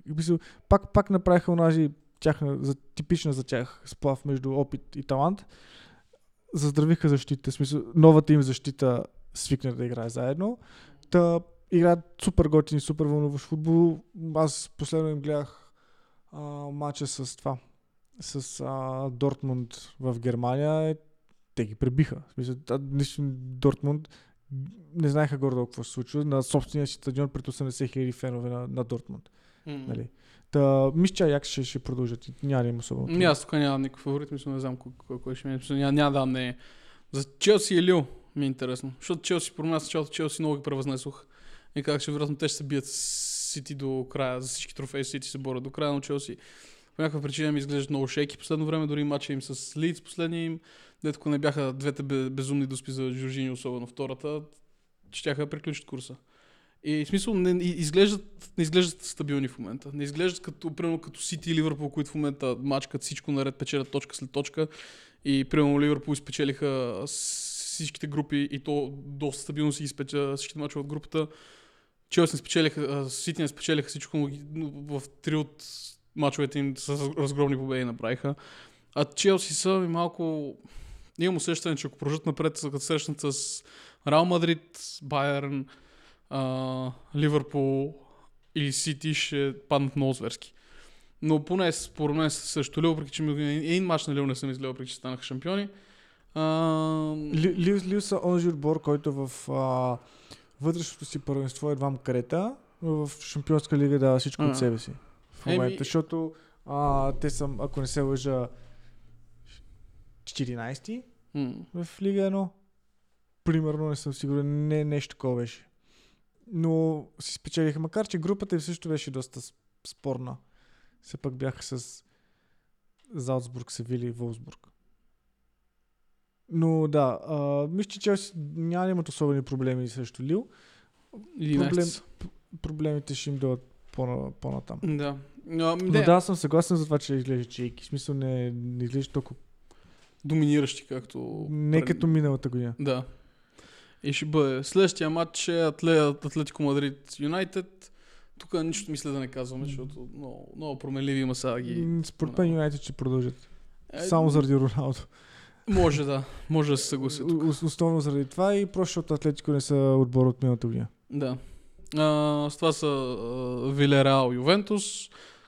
Speaker 1: и мисля, пак, пак направиха онази тяхна, за, типична за тях сплав между опит и талант. Заздравиха защита, смисъл, новата им защита свикна да играе заедно. Та играят супер готини, супер вълнуващ футбол. Аз последно им гледах а, матча с това, с а, Дортмунд в Германия. Те ги пребиха. Смисъл, Дортмунд не знаеха горе какво се случва на собствения си стадион пред 80 хиляди фенове на, на Дортмунд.
Speaker 2: М.
Speaker 1: Нали? Та, мисля, че Аякс ще, ще продължат. Няма да им особено.
Speaker 2: Ами аз тук нямам никакъв фаворит, мисля, не знам кой, кой, кой ще ми е. Няма, няма да не. За Челси и Лил ми е интересно. Защото Челси, по нас началото Челси много ги превъзнесох. И как ще вероятно те ще се бият с Сити до края. За всички трофеи Сити се борят до края, но Челси по някаква причина ми изглеждат много шейки. Последно време дори матча им с Лидс, последния им, дето не бяха двете бе- безумни доспи за Жоржини, особено втората, щяха да приключат курса. И в смисъл не, изглеждат, не изглеждат стабилни в момента. Не изглеждат като, примерно, като Сити и Ливърпул, които в момента мачкат всичко наред, печелят точка след точка. И примерно Ливърпул изпечелиха с- всичките групи и то доста стабилно си изпеча всичките мачове от групата. Челси не спечелиха, Сити не спечелиха всичко, но в три от мачовете им с разгромни победи направиха. А Челси са ми малко... Имам усещане, че ако продължат напред, като срещнат с Реал Мадрид, Байерн, Ливърпул или Сити, ще паднат много зверски. Но поне според мен срещу Лил, въпреки че един матч на Лил не съм изгледал, въпреки че станаха шампиони. А,
Speaker 1: Ли- Лил, Лил са онзи отбор, който в а, вътрешното си първенство едва му карета, но в Шампионска лига дава всичко
Speaker 2: А.
Speaker 1: от себе си. В
Speaker 2: Еми-
Speaker 1: момента, защото а, те са, ако не се лъжа, 14
Speaker 2: м,
Speaker 1: в Лига 1. Примерно, не съм сигурен, не нещо такова беше. Но си спечелиха, макар че групата им също беше доста спорна. Все пак бяха с Залцбург, Севили и Волсбург. Но да, а, мисля, че Челси няма да имат особени проблеми срещу Лил.
Speaker 2: 11
Speaker 1: Проблем-. Проблемите ще им дойдат по- по-натам.
Speaker 2: Да.
Speaker 1: Но
Speaker 2: не,
Speaker 1: да, съм съгласен за това, че изглежда чейки. В смисъл не, не изглежда толкова
Speaker 2: доминиращи, както...
Speaker 1: не
Speaker 2: пред-
Speaker 1: като миналата година.
Speaker 2: Да. И ще бъде. Следващия матч е Атле, Атлетико Мадрид Юнайтед. Тук нищо мисля да не казваме, защото много, много променливи има сега ги.
Speaker 1: Според мен Юнайтед ще продължат.
Speaker 2: Е,
Speaker 1: Само заради Роналдо.
Speaker 2: Може да. Може да се съглася. тук.
Speaker 1: Основно заради това и просто защото Атлетико не са отбор от миналата година.
Speaker 2: Да. А, с това са а, Вилереал Ювентус.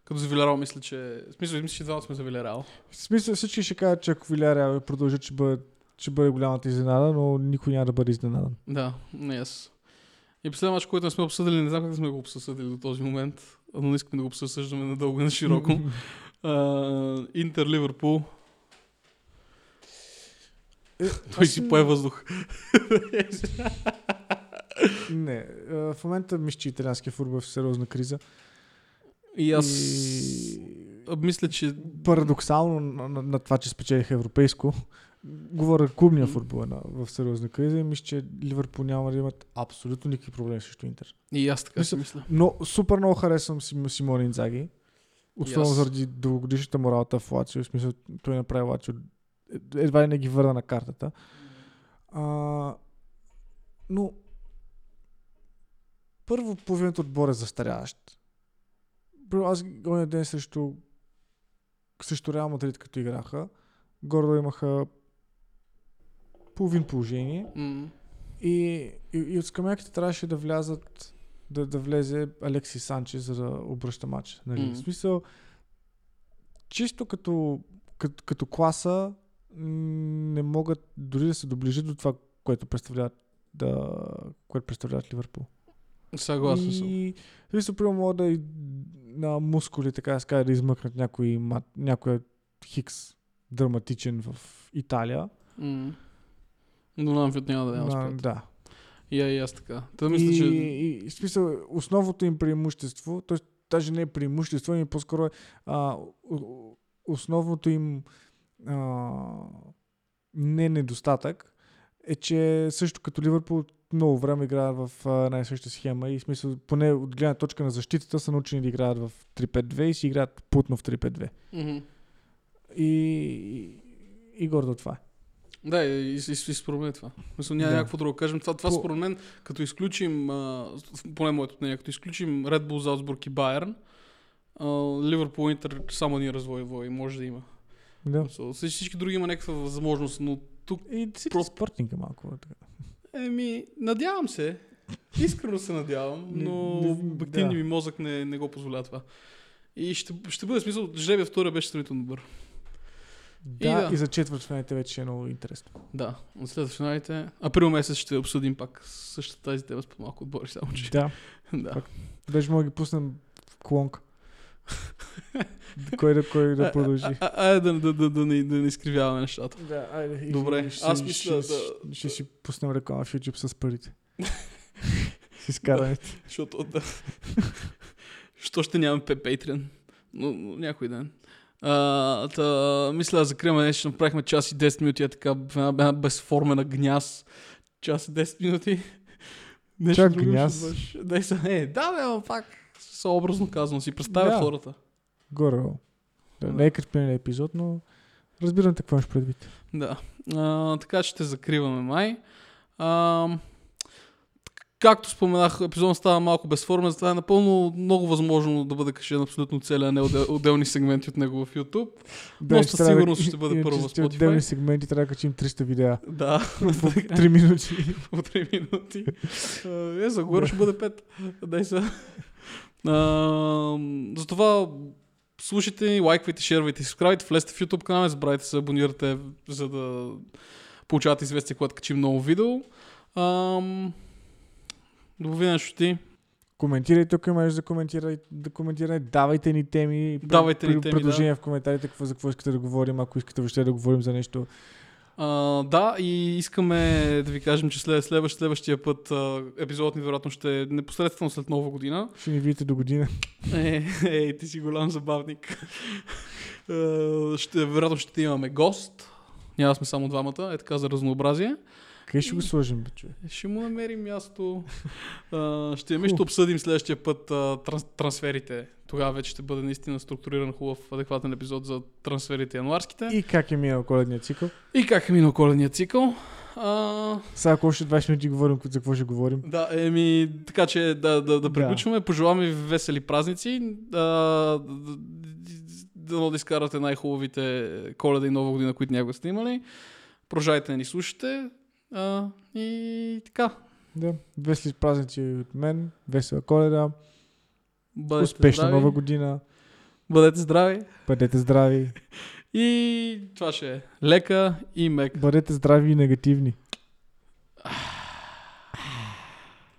Speaker 2: Като за Вилереал мисля, че... В смисъл, мисля, че двамата сме за Вилереал.
Speaker 1: В смисъл всички ще кажат, че ако Виляреал продължат, ще бъде, ще бъде голямата изненада, но никой няма да бъде изненадан.
Speaker 2: Да, не yes. И последния мач, който не сме обсъдили, не знам как сме го обсъдили до този момент, но не искаме да го обсъждаме надълго и на широко. [LAUGHS] Интер Ливърпул.
Speaker 1: Е,
Speaker 2: Той си пое въздух.
Speaker 1: Не, в момента мисля, че италианския футбол е в сериозна криза.
Speaker 2: И аз
Speaker 1: И...
Speaker 2: мисля, че
Speaker 1: Парадоксално на, на, на това, че спечелиха европейско, говоря клубния футбол е на, в сериозна криза и мисля, че Ливърпул няма да имат абсолютно никакви проблеми срещу Интер.
Speaker 2: и аз така си
Speaker 1: Мисля-
Speaker 2: мисля.
Speaker 1: Но супер много харесвам Сим- Симон Инзаги. Особено
Speaker 2: аз.
Speaker 1: заради дългогодишната му работа в Лацио. В смисъл, той направи Лацио. Е- Едва ли не ги върна на картата. А, но първо половината отбор е застаряващ. Бро, аз оня ден срещу срещу Реал Мадрид, като играха, гордо имаха половин положение
Speaker 2: М,
Speaker 1: и, и, и от скамейките трябваше да влязат да, да влезе Алекси Санчес, за да обръща матч. Нали?
Speaker 2: Мгм.
Speaker 1: В смисъл, чисто като, като, като класа не могат дори да се доближат до това, което представляват да, което представляват Ливърпул.
Speaker 2: Съгласен съм.
Speaker 1: и смисъл, примерно, могат да и на мускули, така да се каже, да измъкнат някой, мат, някой Хикс драматичен в Италия.
Speaker 2: М. Но вид няма да
Speaker 1: На-
Speaker 2: спрят.
Speaker 1: да.
Speaker 2: И, и аз така. Та мисля,
Speaker 1: и,
Speaker 2: че...
Speaker 1: и, в смисъл, основното им преимущество, т.е. даже не е преимущество, ами по-скоро е а, основното им а, не недостатък е, че също като Ливърпул много време играят в а, една и съща схема и смисъл, поне от гледна точка на защитата са научени да играят в 3-5-2 и си играят путно в 3-5-2.
Speaker 2: Мгм.
Speaker 1: И, и, и гордо това е.
Speaker 2: Да, и, и, и, според мен е това. Мисля, няма
Speaker 1: Да.
Speaker 2: някакво друго кажем. Това, това
Speaker 1: По-
Speaker 2: според мен, като изключим, а, поне моето мнение, като изключим Red Bull, Залцбург и Байерн, Ливърпул Интер само един развой и може да има.
Speaker 1: Да.
Speaker 2: So, всички други има някаква възможност, но тук,
Speaker 1: И си
Speaker 2: Просто-
Speaker 1: спортинг е малко.
Speaker 2: Еми, надявам се. Искрено се надявам, но обективният
Speaker 1: да.
Speaker 2: ми мозък не, не го позволява това. И ще, ще бъде смисъл, жребия втория беше сравнително добър.
Speaker 1: Да,
Speaker 2: да.
Speaker 1: и за четвъртфиналите вече е много интересно.
Speaker 2: Да, от след финалите. Април месец ще обсъдим пак същата тази тема с по-малко отбори, само че.
Speaker 1: Да. [LAUGHS]
Speaker 2: да.
Speaker 1: Пак. Даже мога да ги пуснем в клонка. [LAUGHS] кой да, кой да продължи.
Speaker 2: Айде да, да, да, да, не, да не изкривяваме нещата.
Speaker 1: Да, айде.
Speaker 2: Добре,
Speaker 1: ще-
Speaker 2: аз мисля
Speaker 1: ще,
Speaker 2: да-
Speaker 1: Ще, ще си пуснем реклама в YouTube с парите. [LAUGHS] с изкарането.
Speaker 2: Защото да. Що ще нямаме пе Patreon? Но, но някой ден. А, та, мисля да закриваме нещо, направихме час и 10 минути, е така, в една, една безформена гняз. Час и 10 минути. [LAUGHS] Нещо
Speaker 1: Чак гняз.
Speaker 2: ще бъдеш. Дай се, е, да, бе, ама пак, съобразно казвам, си представя
Speaker 1: Да.
Speaker 2: хората.
Speaker 1: Горе. Да, не е в миналия епизод, но разбирам какво имаш предвид.
Speaker 2: Да. А, така ще закриваме май. А, както споменах, епизодът става малко безформен, затова е напълно много възможно да бъде качен абсолютно целия, не отдел, отделни сегменти от него в YouTube. Но със сигурност ще бъде първо в
Speaker 1: тия отделни
Speaker 2: Spotify.
Speaker 1: сегменти трябва да качим 300 видеа
Speaker 2: Да,
Speaker 1: по 3 минути. [LAUGHS]
Speaker 2: по 3 минути. Е, за горе ще бъде 5. Дай се. А, Затова слушайте ни, лайквайте, шервайте, subscribe, влезте в YouTube канал, не забравяйте да се абонирате, за да получавате известие, когато качим ново видео. Ам, Довидене ти.
Speaker 1: Коментирайте, тук имаш за коментиране, да коментиране, давайте ни теми,
Speaker 2: Давайте ни теми,
Speaker 1: предложения в коментарите, какво, за какво искате да говорим, ако искате въобще да говорим за нещо.
Speaker 2: А, да, и искаме да ви кажем, че след, следващ, следващия път а, епизодът ни вероятно ще е непосредствено след нова година.
Speaker 1: Ще ни видите до година.
Speaker 2: Е, е, ти си голям забавник. Ще, вероятно ще имаме гост. Няма сме само двамата, е така за разнообразие.
Speaker 1: Къде ще го сложим, бе, човек?
Speaker 2: Ще му намерим място. А, ще, ми ще обсъдим следващия път а, транс, трансферите. Тогава вече ще бъде наистина структуриран хубав, адекватен епизод за трансферите януарските.
Speaker 1: И, как е минал коледният цикъл?
Speaker 2: и как е минал коледният цикъл. А,
Speaker 1: Сега ако още 20 минути говорим, за какво ще говорим?
Speaker 2: Да, еми, така че да, да, да приключваме. Пожелаваме ви весели празници. Да, да, да, да изкарате най-хубавите коледа и нова година, които някога сте имали. Продължайте да ни слушате. А, и така.
Speaker 1: Да, весели празници от мен, весела коледа,
Speaker 2: Бъдете
Speaker 1: успешна
Speaker 2: здрави.
Speaker 1: нова година,
Speaker 2: Бъдете здрави.
Speaker 1: бъдете здрави, [LAUGHS]
Speaker 2: И това ще е лека и мек.
Speaker 1: бъдете здрави и негативни.